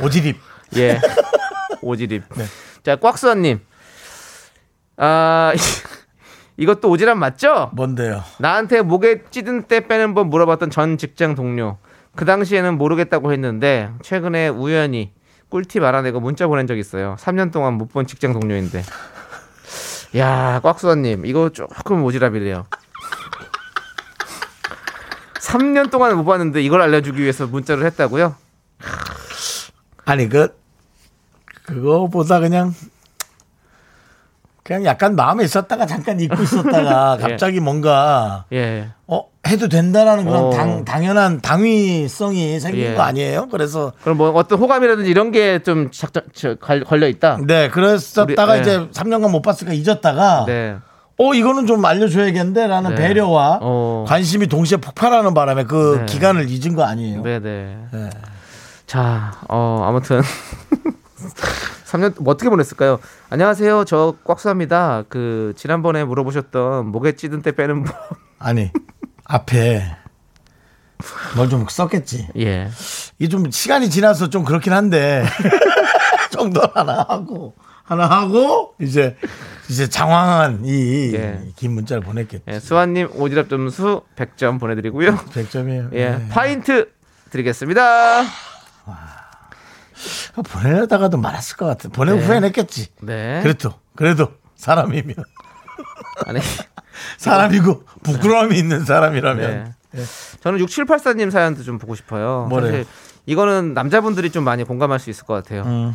오 지립. 예, 오지립. 네. 자, 꽉수아님, 아 이것도 오지랖 맞죠? 뭔데요? 나한테 목에 찌든 때 빼는 법 물어봤던 전 직장 동료. 그 당시에는 모르겠다고 했는데 최근에 우연히 꿀팁 알아내고 문자 보낸 적 있어요. 3년 동안 못 본 직장 동료인데. 야, 꽉수아님 이거 조금 오지랖이래요. 3년 동안 못 봤는데 이걸 알려주기 위해서 문자를 했다고요? 아니 그 그거보다 그냥 그냥 약간 마음에 있었다가 잠깐 잊고 있었다가 예. 갑자기 뭔가 예. 어 해도 된다라는 그런 어. 당, 당연한 당위성이 생긴 예. 거 아니에요? 그래서 그럼 뭐 어떤 호감이라든지 이런 게좀 작전 저, 걸- 걸려 있다. 네 그랬었다가 우리- 네. 이제 3년간 못 봤으니까 잊었다가 네. 어 이거는 좀 알려줘야겠는데라는 네. 배려와 어. 관심이 동시에 폭발하는 바람에 그 네. 기간을 잊은 거 아니에요? 네, 네. 네. 자, 어, 아무튼 3년 뭐 어떻게 보냈을까요? 안녕하세요. 저 꽉수합니다. 그 지난번에 물어보셨던 목에 찌든 때 빼는 법. 아니 앞에 뭘 좀 썼겠지. 예. 이게 좀 시간이 지나서 좀 그렇긴 한데 정도 하나 하고 하나 하고 이제 이제 장황한 이긴 예. 문자를 보냈겠지. 예, 수환님 오지랖 점수 100점 보내드리고요. 100점이에요. 예, 파인트 드리겠습니다. 보내려다가도 말았을 것 같아. 보내고 네. 후회했겠지. 네. 그래도 그래도 사람이면 아니, 사람이고 부끄러움이 있는 사람이라면 네. 저는 6784님 사연도 좀 보고 싶어요. 사실 이거는 남자분들이 좀 많이 공감할 수 있을 것 같아요. 음.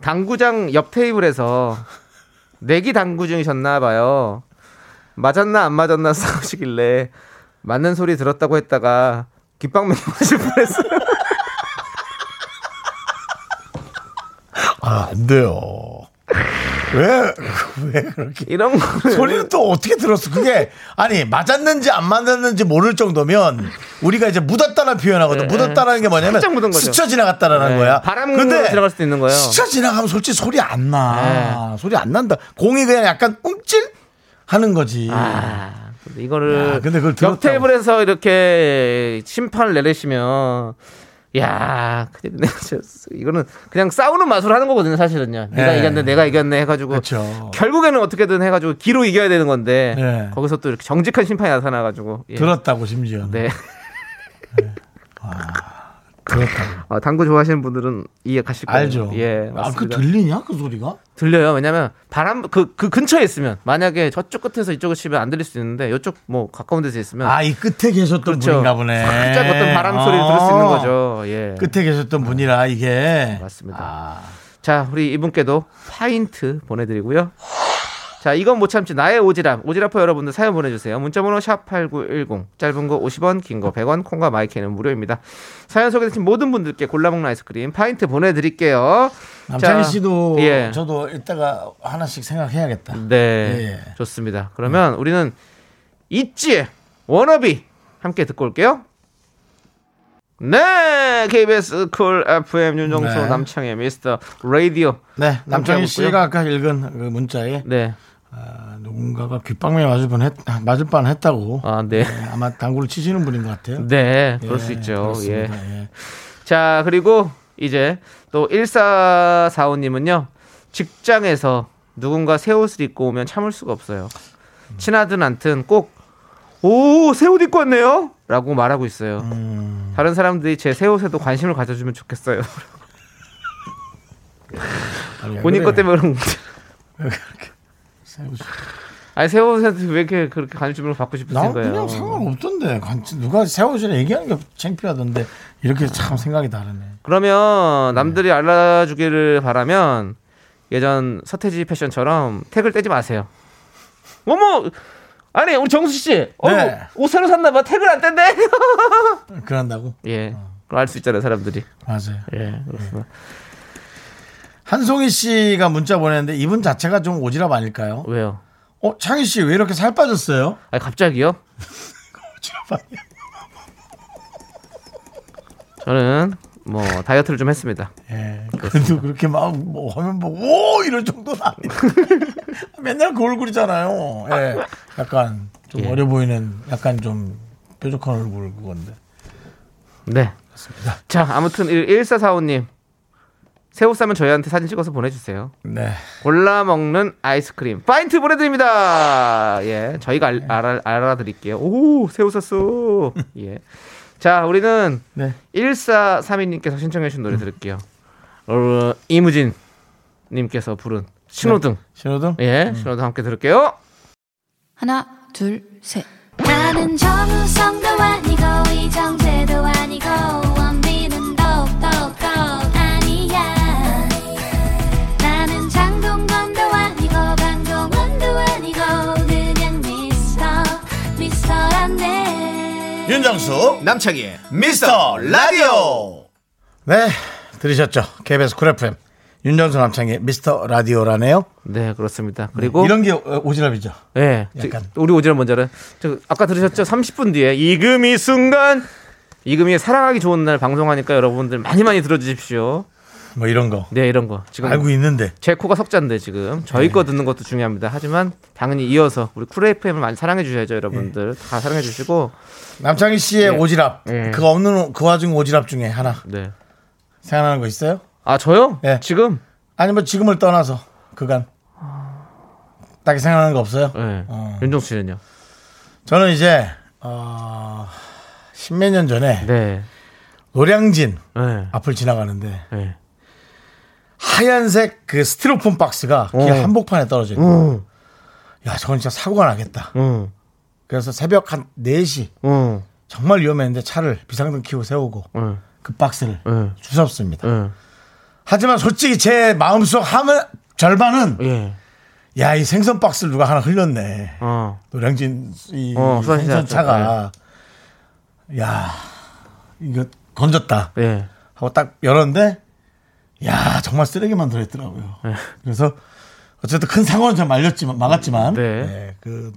당구장 옆 테이블에서 내기 당구 중이셨나 봐요. 맞았나 안 맞았나 싸우시길래 맞는 소리 들었다고 했다가 귓방맹이 맞을 뻔했어요. 아, 안 돼요. 왜, 왜 그렇게. 이런 거는 소리는 또 어떻게 들었어? 그게, 아니, 맞았는지 안 맞았는지 모를 정도면 우리가 이제 묻었다는 표현하거든. 네, 묻었다는 게 뭐냐면 살짝 묻은 거죠. 스쳐 지나갔다라는 네, 거야. 바람으로 지나갈 수도 있는 거예요. 스쳐 지나가면 솔직히 소리 안 나. 네. 소리 안 난다. 공이 그냥 약간 움찔? 하는 거지. 아, 근데 이거를 야, 근데 그걸 옆 들었다고. 테이블에서 이렇게 심판을 내리시면 야, 큰일이네. 진짜. 이거는 그냥 싸우는 맛으로 하는 거거든요, 사실은요. 내가 네. 이겼네, 내가 이겼네 해가지고 그렇죠. 결국에는 어떻게든 해가지고 기로 이겨야 되는 건데 네. 거기서 또 이렇게 정직한 심판이 나타나가지고 예. 들었다고 심지어. 네. 들었다고. 어, 당구 좋아하시는 분들은 이해 가실 거예요. 알죠. 예, 아, 그. 들리냐? 그 소리가? 들려요. 왜냐면 바람 그 그 근처에 있으면 만약에 저쪽 끝에서 이쪽을 치면 안 들릴 수 있는데 이쪽 뭐 가까운 데서 있으면 아, 이 끝에 계셨던 그렇죠. 분인가 보네. 살짝 어떤 바람 소리 를 들을 수 있는 거죠. 예. 끝에 계셨던 분이라 이게. 맞습니다. 아, 자, 우리 이분께도 파인트 보내 드리고요. 자, 이건 못 참지. 나의 오지랖. 오지랖퍼 여러분들 사연 보내주세요. 문자번호 샵8910. 짧은 거 50원, 긴 거 100원, 콩과 마이크는 무료입니다. 사연 소개되신 모든 분들께 골라먹는 아이스크림 파인트 보내드릴게요. 남창희 자, 씨도 예. 저도 이따가 하나씩 생각해야겠다. 네. 예. 좋습니다. 그러면 우리는 있지의 워너비 함께 듣고 올게요. 네, KBS 쿨 FM 윤정수 네. 남창희의 미스터 라디오. 네, 남창희 씨가. 아까 읽은 그 문자에 네. 아, 누군가가 귓방망이 맞을 뻔 했, 맞을 뻔 했다고. 아, 네. 네, 아마 당구를 치시는 분인 것 같아요. 네, 그럴 수 예, 있죠. 예. 예. 자, 그리고 이제 또 1445님은요, 직장에서 누군가 새 옷을 입고 오면 참을 수가 없어요. 친하든 않든 꼭, 오, 새 옷 입고 왔네요? 라고 말하고 있어요. 음. 다른 사람들이 제 새 옷에도 관심을 가져주면 좋겠어요. 왜 본인? 것 때문에 그런 거죠. 세우시- 아니, 새 옷한테 왜 이렇게 그렇게 관심을 받고 싶으신 나 거예요? 그냥 상관없던데. 관- 누가 세워주라 얘기하는 게 창피하던데. 이렇게 참 생각이 다르네. 그러면 남들이 알아주기를 바라면 예전 서태지 패션처럼 태그를 떼지 마세요. 어머, 아니 우리 정수 씨, 어, 네. 옷 새로 샀나봐. 태그를 안 뗀대. 그런다고? 예, 그럼 알수 있잖아요 사람들이. 맞아요. 예, 그렇습니다. 한송이 씨가 문자 보냈는데 이분 자체가 좀 오지랖 아닐까요? 왜요? 어, 창희 씨 왜 이렇게 살 빠졌어요? 아니 갑자기요? 오지랖 아니야. 저는 뭐 다이어트를 좀 했습니다. 예, 그래도 그렇게 막뭐 화면 보고 오 이럴 정도는 아니에요. 맨날 그 얼굴이잖아요. 예, 약간 좀 예. 어려 보이는 약간 좀 뾰족한 얼굴 그건데. 네. 자, 아무튼 1445님 새옷 사면 저희한테 사진 찍어서 보내주세요. 네, 골라 먹는 아이스크림 파인트 보내드립니다. 예, 저희가 알, 알아, 알아드릴게요. 오, 새우 샀어. 예. 자, 우리는 네. 1432님께서 신청해주신 노래 들을게요. 어, 이무진 님께서 부른 신호등. 신호등. 예, 신호등 함께 들을게요. 하나, 둘, 셋. 나는 정우성도 아니고 이정재도 아니고 윤정수 남창희의 미스터 라디오 네, 들으셨죠? KBS 쿨 FM 윤정수 남창의 미스터 라디오라네요. 네, 그렇습니다. 그리고 이런 게 어, 오지랖이죠. 예. 약간. 저- 우리 오지랖 먼저는 저 아까 들으셨죠? 30분 뒤에 이금희 순간 이금희의 사랑하기 좋은 날 방송하니까 여러분들 많이 많이 들어주십시오. 뭐 이런 거 네, 이런 거 지금 알고 있는데 제 코가 석자인데 지금 저희 네. 거 듣는 것도 중요합니다. 하지만 당연히 이어서 우리 쿨 FM을 많이 사랑해 주셔야죠, 여러분들. 다 사랑해 주시고 남창희 씨의 네. 오지랖 네. 그거 없는 그 와중 오지랖 중에 하나 네. 생각나는 거 있어요? 아 저요? 네. 지금 아니 뭐 지금을 떠나서 그간 딱히 생각나는 거 없어요? 네. 어. 윤정수 씨는요? 저는 이제 어, 십몇 년 전에 네. 노량진 네. 앞을 지나가는데 네. 하얀색 그 스티로폼 박스가 길 어. 한복판에 떨어져 있는 거예요. 야, 저건 진짜 사고가 나겠다. 응. 그래서 새벽 한 4시 응. 정말 위험했는데 차를 비상등 켜고 세우고 응. 그 박스를 응. 주웠습니다. 응. 하지만 솔직히 제 마음속 하면 절반은 예. 야, 이 생선 박스를 누가 하나 흘렸네. 어. 노량진 이 어, 수산시장 생선 차가 야, 이거 건졌다. 예. 하고 딱 열었는데 야 정말 쓰레기만 들어있더라고요. 네. 그래서 어쨌든 큰 상황은 좀 말렸지만 막았지만 네. 네, 그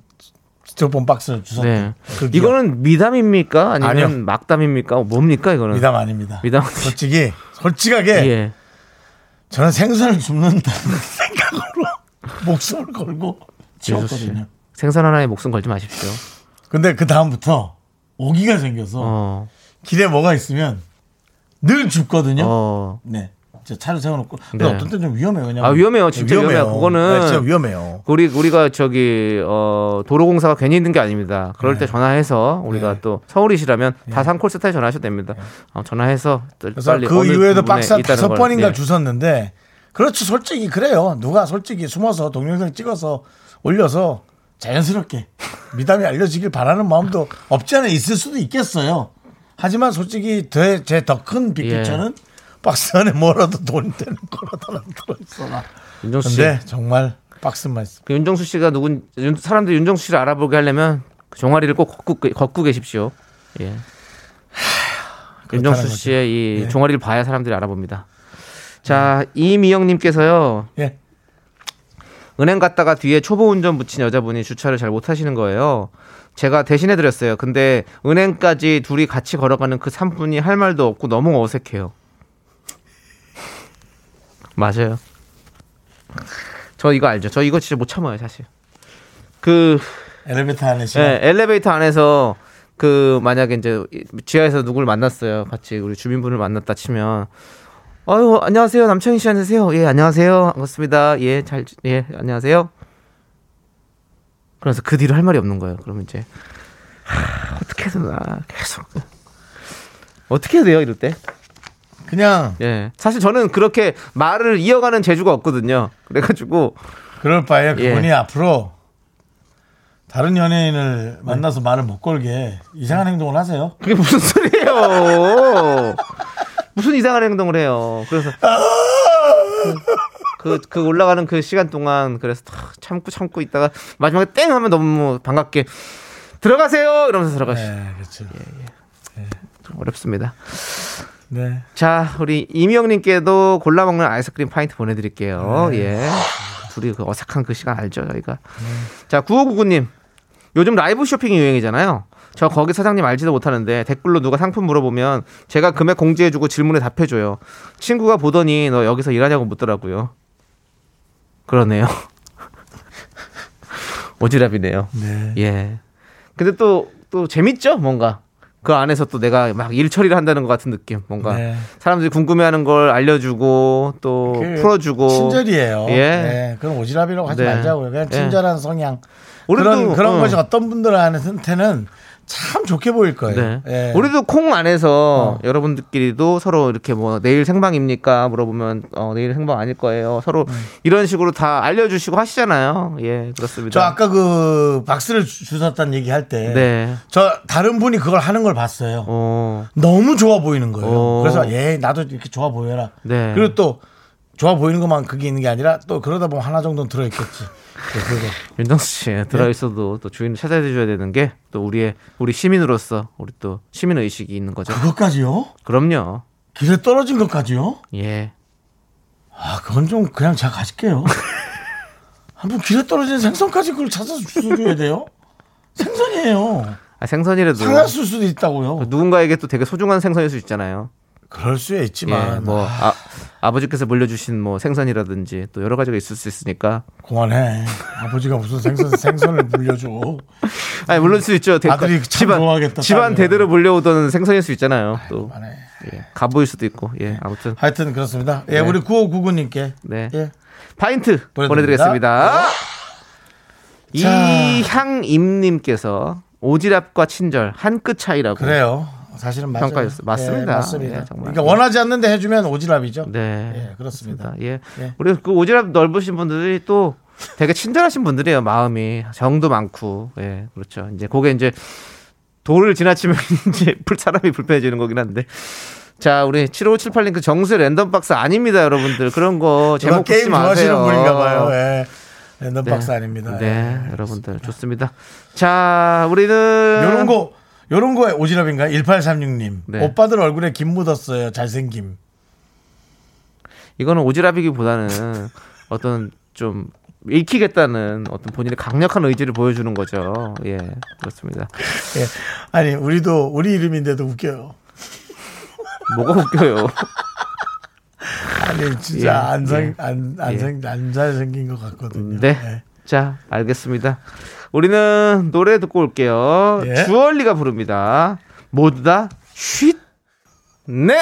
스티로폼 박스를 주셨던 네. 그. 이거는 미담입니까? 아니면 아니요. 막담입니까? 뭡니까 이거는? 미담 아닙니다. 미담. 솔직히 솔직하게 예. 저는 생선을 줍는다는 생각으로 목숨을 걸고. 지웠거든요. 생선 하나에 목숨 걸지 마십시오. 근데 그 다음부터 오기가 생겨서 어. 길에 뭐가 있으면 늘 줍거든요. 어. 네. 제 차를 세워놓고. 근데 네. 어떤 때는 좀 위험해요. 왜냐면 아, 위험해요. 진짜 위험해요. 그거는 네, 진짜 위험해요. 우리 우리가 저기 어 도로공사가 괜히 있는 게 아닙니다. 그럴 때 전화해서 우리가 네. 또 서울이시라면 다산 콜센터에 전화하셔도 됩니다. 어, 전화해서 빨리 그 이후에도 있다는 다섯 걸, 번인가 예. 주웠는데 그렇죠. 솔직히 그래요. 누가 솔직히 숨어서 동영상 찍어서 올려서 자연스럽게 미담이 알려지길 바라는 마음도 없지 않아 있을 수도 있겠어요. 하지만 솔직히 제 더 큰 빅피처는 예. 박스 안에 뭐라도 돈이 되는 거라도 안 들어있어라. 윤정수 씨. 근데 정말 박스만 있어. 그 윤정수 씨가 누군 윤- 사람들이 윤정수 씨를 알아보게 하려면 그 종아리를 꼭 걷고, 걷고 계십시오. 예. 윤정수 거죠. 씨의 이 예. 종아리를 봐야 사람들이 알아봅니다. 자, 이미영님께서요. 예. 은행 갔다가 뒤에 초보 운전 붙인 여자분이 주차를 잘 못하시는 거예요. 제가 대신해 드렸어요. 근데 은행까지 둘이 같이 걸어가는 그 3분이 할 말도 없고 너무 어색해요. 맞아요. 저 이거 알죠? 저 이거 진짜 못 참아요, 사실. 그 엘리베이터 안에 시간. 예, 엘리베이터 안에서 그 만약에 이제 지하에서 누구를 만났어요. 같이 우리 주민분을 만났다 치면 아유 안녕하세요 남창희 씨 안녕하세요. 예 안녕하세요 반갑습니다. 예 잘 예 안녕하세요. 그래서 그 뒤로 할 말이 없는 거예요. 그러면 이제 하, 어떻게 해서 나 계속 어떻게 해야 돼요 이럴 때? 그냥 예 사실 저는 그렇게 말을 이어가는 재주가 없거든요. 그래가지고 그럴 바에 예. 그분이 앞으로 다른 연예인을 만나서 말을 못 걸게 이상한 행동을 하세요. 그게 무슨 소리예요? 무슨 이상한 행동을 해요. 그래서 그, 그 올라가는 그 시간 동안 그래서 탁 참고 참고 있다가 마지막에 땡 하면 너무 반갑게 들어가세요 이러면서 들어가시죠. 네, 그렇죠. 좀 어렵습니다. 네. 자, 우리 이미영님께도 골라 먹는 아이스크림 파인트 보내드릴게요. 네. 예. 둘이 그 어색한 그 시간 알죠, 저희가. 자, 9599님. 요즘 라이브 쇼핑이 유행이잖아요. 저 거기 사장님 알지도 못하는데 댓글로 누가 상품 물어보면 제가 금액 공지해주고 질문에 답해줘요. 친구가 보더니 너 여기서 일하냐고 묻더라고요. 그러네요. 오지랖이네요. 네. 예. 근데 또, 또 재밌죠? 뭔가. 그 안에서 또 내가 막 일 처리를 한다는 것 같은 느낌. 뭔가. 네. 사람들이 궁금해하는 걸 알려주고 또그 풀어주고. 친절이에요. 예. 네, 그런 오지랖이라고 하지 네. 말자고요. 그냥 예. 친절한 성향. 우리도, 그런 그런 어. 것이 어떤 분들 한테는 참 좋게 보일 거예요. 네. 예. 우리도 콩 안에서 어. 여러분들끼리도 서로 이렇게 뭐 내일 생방입니까 물어보면 어 내일 생방 아닐 거예요. 서로 이런 식으로 다 알려주시고 하시잖아요. 예 그렇습니다. 저 아까 그 박스를 주- 주셨다는 얘기 할 때, 네. 저 다른 분이 그걸 하는 걸 봤어요. 어. 너무 좋아 보이는 거예요. 어. 그래서 예 나도 이렇게 좋아 보여라. 네. 그리고 또 좋아 보이는 것만 그게 있는 게 아니라 또 그러다 보면 하나 정도는 들어 있겠지. 네, 그거. 윤정수 씨 들어 있어도 또 주인을 찾아야 되는 게 또 우리의 우리 시민으로서 우리 또 시민 의식이 있는 거죠. 그것까지요? 그럼요. 길에 떨어진 것까지요? 예. 아, 그건 좀 그냥 제가 가질게요. 한번 길에 떨어진 생선까지 그걸 찾아서 주셔야 돼요? 생선이에요. 아, 생선이라도 상했을 수도 있다고요. 누군가에게 또 되게 소중한 생선일 수 있잖아요. 그럴 수 예, 있지만 뭐 아, 아버지께서 물려주신 뭐 생선이라든지 또 여러 가지가 있을 수 있으니까. 그만해. 아버지가 무슨 생선 생선을 물려줘. 아니 물릴 수 있죠. 대- 아들이 참 집안 좋아하겠다, 집안. 대대로 물려오던 생선일 수 있잖아요. 또 그만해. 예, 가보일 수도 있고. 예, 아무튼 하여튼 그렇습니다. 예, 우리 9599님께 네. 예. 파인트. 보내드리겠습니다. 자. 이향임님께서 오지랖과 친절 한 끗 차이라고. 그래요. 사실은 맞아요. 평가였어요. 맞습니다. 예, 맞습니다. 예, 정말. 그러니까 원하지 않는데 해주면 오지랖이죠. 네. 예, 그렇습니다. 예. 예. 우리 그 오지랖 넓으신 분들이 또 되게 친절하신 분들이에요. 마음이 정도 많고. 예. 그렇죠. 이제 그게 이제 도를 지나치면 이제 불 사람이 불편해지는 거긴 한데. 자, 우리 7578님 그 정수의 랜덤 박스 아닙니다, 여러분들. 그런 거 제목 게임. 좋아하시는 분인가 봐요. 예. 랜덤 네. 박스 아닙니다. 네, 여러분들 좋습니다. 자, 우리는 요런 거 요런 거에 오지랖인가요? 1836님. 네. 오빠들 얼굴에 김 묻었어요. 잘생김. 이거는 오지랖이기보다는 어떤 좀 읽히겠다는 어떤 본인의 강력한 의지를 보여주는 거죠. 예, 그렇습니다. 예. 아니, 우리도 우리 이름인데도 웃겨요. 뭐가 웃겨요? 아니, 진짜 예, 안상 예. 안, 안, 예. 생, 안 잘생긴 것 같거든요. 네. 예. 자, 알겠습니다. 우리는 노래 듣고 올게요. 예. 주얼리가 부릅니다. 모두 다 쉿. 네.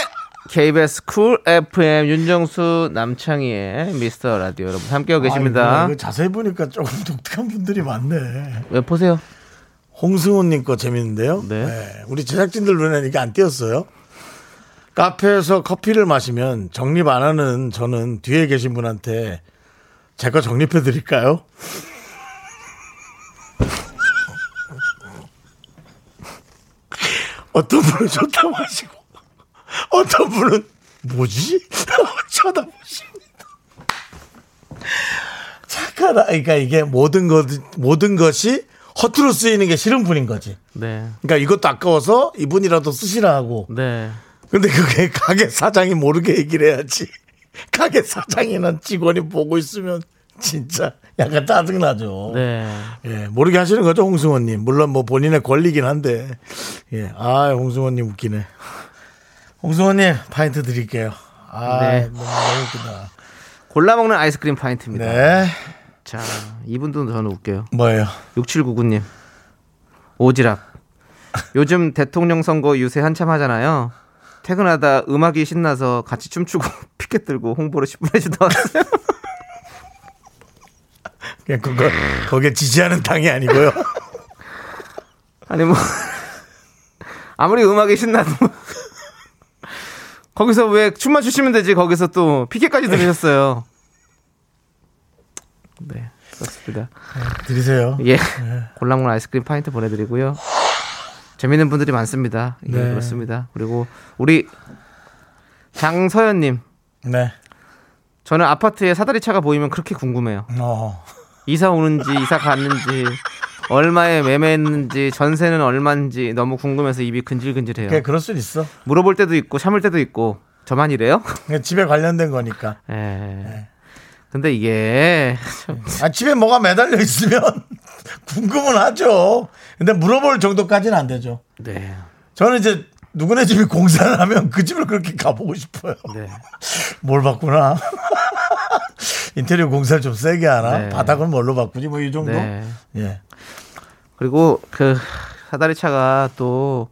KBS 쿨 FM 윤정수 남창희의 미스터 라디오 여러분 함께하고 계십니다. 아, 이거 자세히 보니까 조금 독특한 분들이 많네. 왜 보세요? 홍승호님 거 재밌는데요. 네. 우리 제작진들 눈에는 이게 안 띄었어요. 카페에서 커피를 마시면 적립 안 하는 저는 뒤에 계신 분한테 제거 적립해 드릴까요? 어떤 분은 좋다고 하시고 어떤 분은 뭐지? 쳐다보십니다. 착하다. 그러니까 이게 모든 것 모든 것이 허투루 쓰이는 게 싫은 분인 거지. 네. 그러니까 이것도 아까워서 이분이라도 쓰시라 하고. 네. 근데 그게 가게 사장이 모르게 얘기를 해야지. 가게 사장이나 직원이 보고 있으면 진짜 약간 짜증나죠. 네. 예, 모르게 하시는 거죠, 홍승원님. 물론 뭐 본인의 권리긴 한데. 예, 아, 홍승원님 웃기네. 홍승원님, 파인트 드릴게요. 아, 네. 너무, 너무 웃기다. 골라 먹는 아이스크림 파인트입니다. 네. 자, 이분도 저는 웃겨요. 뭐예요? 6799님. 오지랖. 요즘 대통령 선거 유세 한참 하잖아요. 퇴근하다 음악이 신나서 같이 춤추고 피켓 들고 홍보를 10분 해주다 왔어요. 그냥 그거, 거기에 지지하는 당이 아니고요. 아니 뭐 아무리 음악이 신나도 거기서 왜 춤만 추시면 되지 거기서 또 피켓까지 들으셨어요. 네 그렇습니다. 드리세요. 예 골라먹는 아이스크림 파인트 보내드리고요. 재밌는 분들이 많습니다. 예 네. 그렇습니다. 그리고 우리 장서연님 네. 저는 아파트에 사다리 차가 보이면 그렇게 궁금해요. 어. 이사 오는지 이사 갔는지 얼마에 매매했는지 전세는 얼마인지 너무 궁금해서 입이 근질근질해요. 그게 그럴 수 있어. 물어볼 때도 있고 참을 때도 있고 저만 이래요? 집에 관련된 거니까. 예. 근데 이게 아, 집에 뭐가 매달려 있으면 궁금은 하죠. 근데 물어볼 정도까지는 안 되죠. 네. 저는 이제 누구네 집이 공사를 하면 그 집을 그렇게 가보고 싶어요. 네. 뭘 바꾸나? 인테리어 공사를 좀 세게 하나? 네. 바닥은 뭘로 바꾸지? 뭐 이 정도? 네. 예. 그리고 그 사다리 차가 또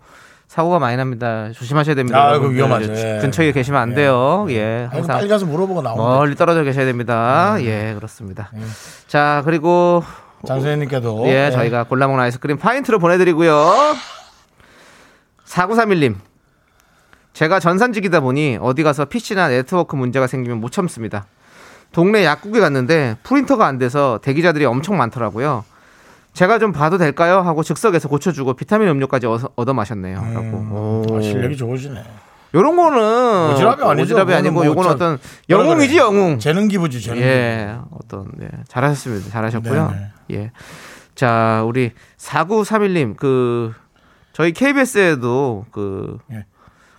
사고가 많이 납니다. 조심하셔야 됩니다. 아, 이거. 위험하죠. 예. 근처에 계시면 안 돼요. 예. 아이고, 항상 빨리 가서 물어보고 나오면 멀리 떨어져 계셔야 됩니다. 예, 그렇습니다. 자, 그리고 장소연님께도 예, 저희가 골라먹는 아이스크림 파인트로 보내드리고요. 4931님. 제가 전산직이다 보니 어디 가서 PC나 네트워크 문제가 생기면 못 참습니다. 동네 약국에 갔는데 프린터가 안 돼서 대기자들이 엄청 많더라고요. 제가 좀 봐도 될까요? 하고 즉석에서 고쳐주고 비타민 음료까지 얻어, 마셨네요. 라고. 오. 아, 실력이 좋으시네. 요런 거는 오지랖이 아니죠. 오지랖이 아니고 뭐 요거는 저- 어떤 영웅이지. 영웅. 재능 기부지 재능 예, 어떤 네, 잘하셨습니다. 잘하셨고요. 네네. 예. 자, 우리 4931님 그 저희 KBS에도 그, 예.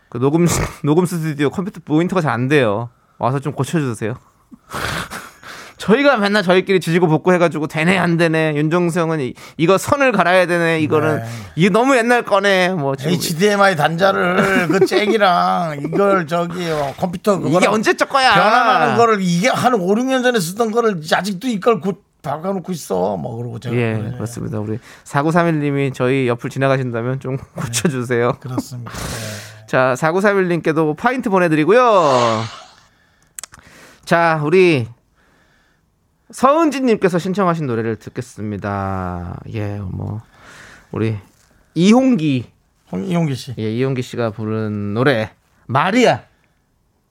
그 녹음 녹음 스튜디오 컴퓨터 모니터가 잘 안 돼요. 와서 좀 고쳐 주세요. 저희가 맨날 저희끼리 지지고 볶고 해가지고 되네 안 되네 형은 이, 이거 선을 갈아야 되네 이거는 네. 이게 너무 옛날 거네 뭐 지금 HDMI 단자를 그 잭이랑 이걸 저기 어, 컴퓨터 이게 그거랑 언제적 거야 변환하는 거를 이게 한 5, 6년 전에 쓰던 거를 아직도 이걸 곧 박아놓고 있어 뭐 그러고 제가 예 그래. 그렇습니다 우리 4931님이 저희 옆을 지나가신다면 좀 고쳐주세요 그렇습니다 네. 자, 4931님께도 파인트 보내드리고요. 자, 우리 서은진님께서 신청하신 노래를 듣겠습니다. 예, 뭐, 우리 이홍기, 홍- 이용기 씨 예, 이홍기 씨가 부른 노래, 마리아.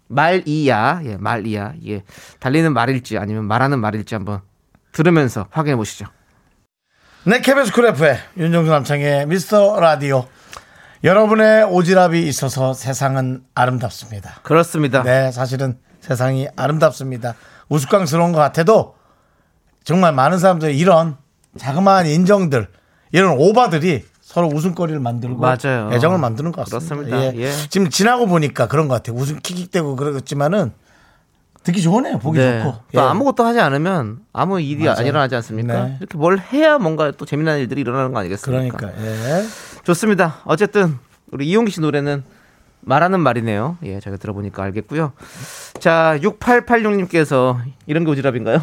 말이야, 예, 말이야. 예, 달리는 말일지 아니면 말하는 말일지 한번 들으면서 확인해 보시죠. 네, 쿨 F의 윤정수 남창희의 미스터 라디오. 여러분의 오지랖이 있어서 세상은 아름답습니다. 그렇습니다. 네, 사실은 세상이 아름답습니다. 우스꽝스러운 것 같아도 정말 많은 사람들이 이런 자그마한 인정들, 이런 오바들이 서로 웃음거리를 만들고 맞아요. 애정을 만드는 것 같습니다. 그렇습니다. 예. 예. 지금 지나고 보니까 그런 것 같아요. 웃음 킥킥대고 그러겠지만은 듣기 좋으네요. 보기 네. 좋고. 또 예. 아무것도 하지 않으면 아무 일이 안 맞아요. 일어나지 않습니까? 네. 이렇게 뭘 해야 뭔가 또 재미난 일들이 일어나는 거 아니겠습니까? 그러니까 예. 좋습니다. 어쨌든 우리 이용기 씨 노래는 말하는 말이네요. 예, 제가 들어보니까 알겠고요. 자, 6886님께서 이런 게 오지랖인가요?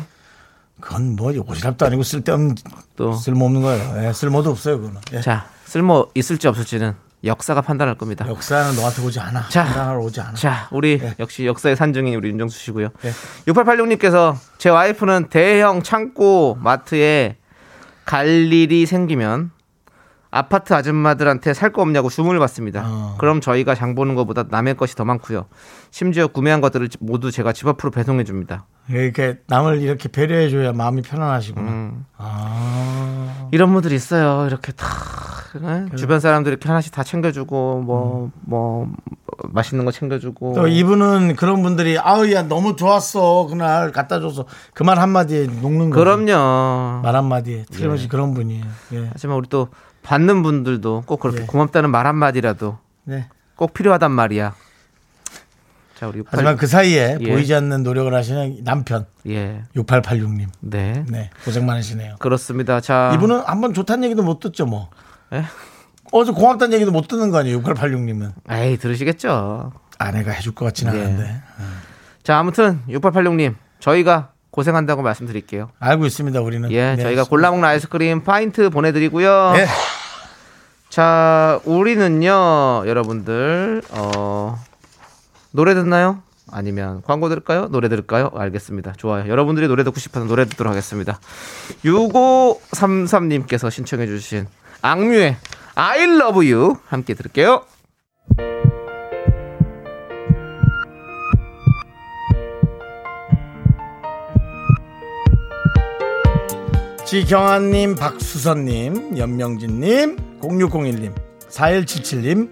그건 뭐 오지랖도 아니고 쓸데없는 또. 쓸모없는 거예요. 예, 쓸모도 없어요. 그거는. 예. 자, 쓸모 있을지 없을지는 역사가 판단할 겁니다. 역사는 너한테 오지 않아. 자. 판단하러 오지 않아. 자, 우리 예. 역시 역사의 산증인 우리 윤정수 씨고요. 예. 6886님께서 제 와이프는 대형 창고 마트에 갈 일이 생기면 아파트 아줌마들한테 살 거 없냐고 주문을 받습니다. 어. 그럼 저희가 장 보는 것보다 남의 것이 더 많고요. 심지어 구매한 것들을 모두 제가 집 앞으로 배송해 줍니다. 이렇게 남을 이렇게 배려해 줘야 마음이 편안하시구나. 음. 아. 이런 분들이 있어요. 이렇게 다 예? 주변 사람들 이렇게 하나씩 다 챙겨주고 뭐뭐 맛있는 거 챙겨주고 또 이분은 그런 분들이 아우 야 너무 좋았어 그날 갖다 줘서 그 말 한마디에 녹는 거. 그럼요. 말 한마디에 틀림없이 그런 분이에요. 예. 하지만 우리 또 받는 분들도 꼭 그렇게 예. 고맙다는 말 한마디라도 네. 꼭 필요하단 말이야. 자, 우리 68, 하지만 그 사이에 예. 보이지 않는 노력을 하시는 남편 예. 6886님. 네. 네. 고생 많으시네요. 그렇습니다. 자, 이분은 한번 좋다는 얘기도 못 듣죠 뭐. 예? 어제 고맙다는 얘기도 못 듣는 거 아니에요. 6886님은. 에이, 들으시겠죠. 아내가 해줄 것 같지는 네. 않은데. 자, 아무튼 6886님, 저희가 고생한다고 말씀드릴게요. 알고 있습니다, 우리는. 예, 네. 저희가 골라 먹는 아이스크림 파인트 보내드리고요. 네. 자, 우리는요, 여러분들, 어, 노래 듣나요? 아니면 광고 들을까요? 노래 들을까요? 알겠습니다. 좋아요. 여러분들이 노래 듣고 싶어서 노래 듣도록 하겠습니다. 6533님께서 신청해주신 악뮤의 I love you 함께 들을게요. 지경아님, 박수선님, 연명진님, 0601님, 4177님,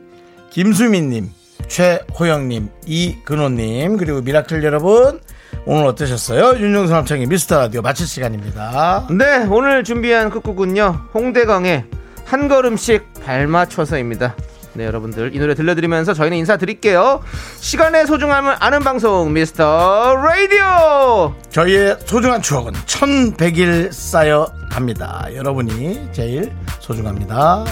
김수민님, 최호영님, 이근호님, 그리고 미라클 여러분, 오늘 어떠셨어요? 윤정수 남창의 미스터 라디오 마칠 시간입니다. 네, 오늘 준비한 끝곡은요. 홍대광의 한 걸음씩 발맞춰서입니다. 네, 여러분들 이 노래 들려드리면서 저희는 인사드릴게요. 시간의 소중함을 아는 방송 미스터 라디오. 저희의 소중한 추억은 1100일 쌓여 갑니다. 여러분이 제일 소중합니다.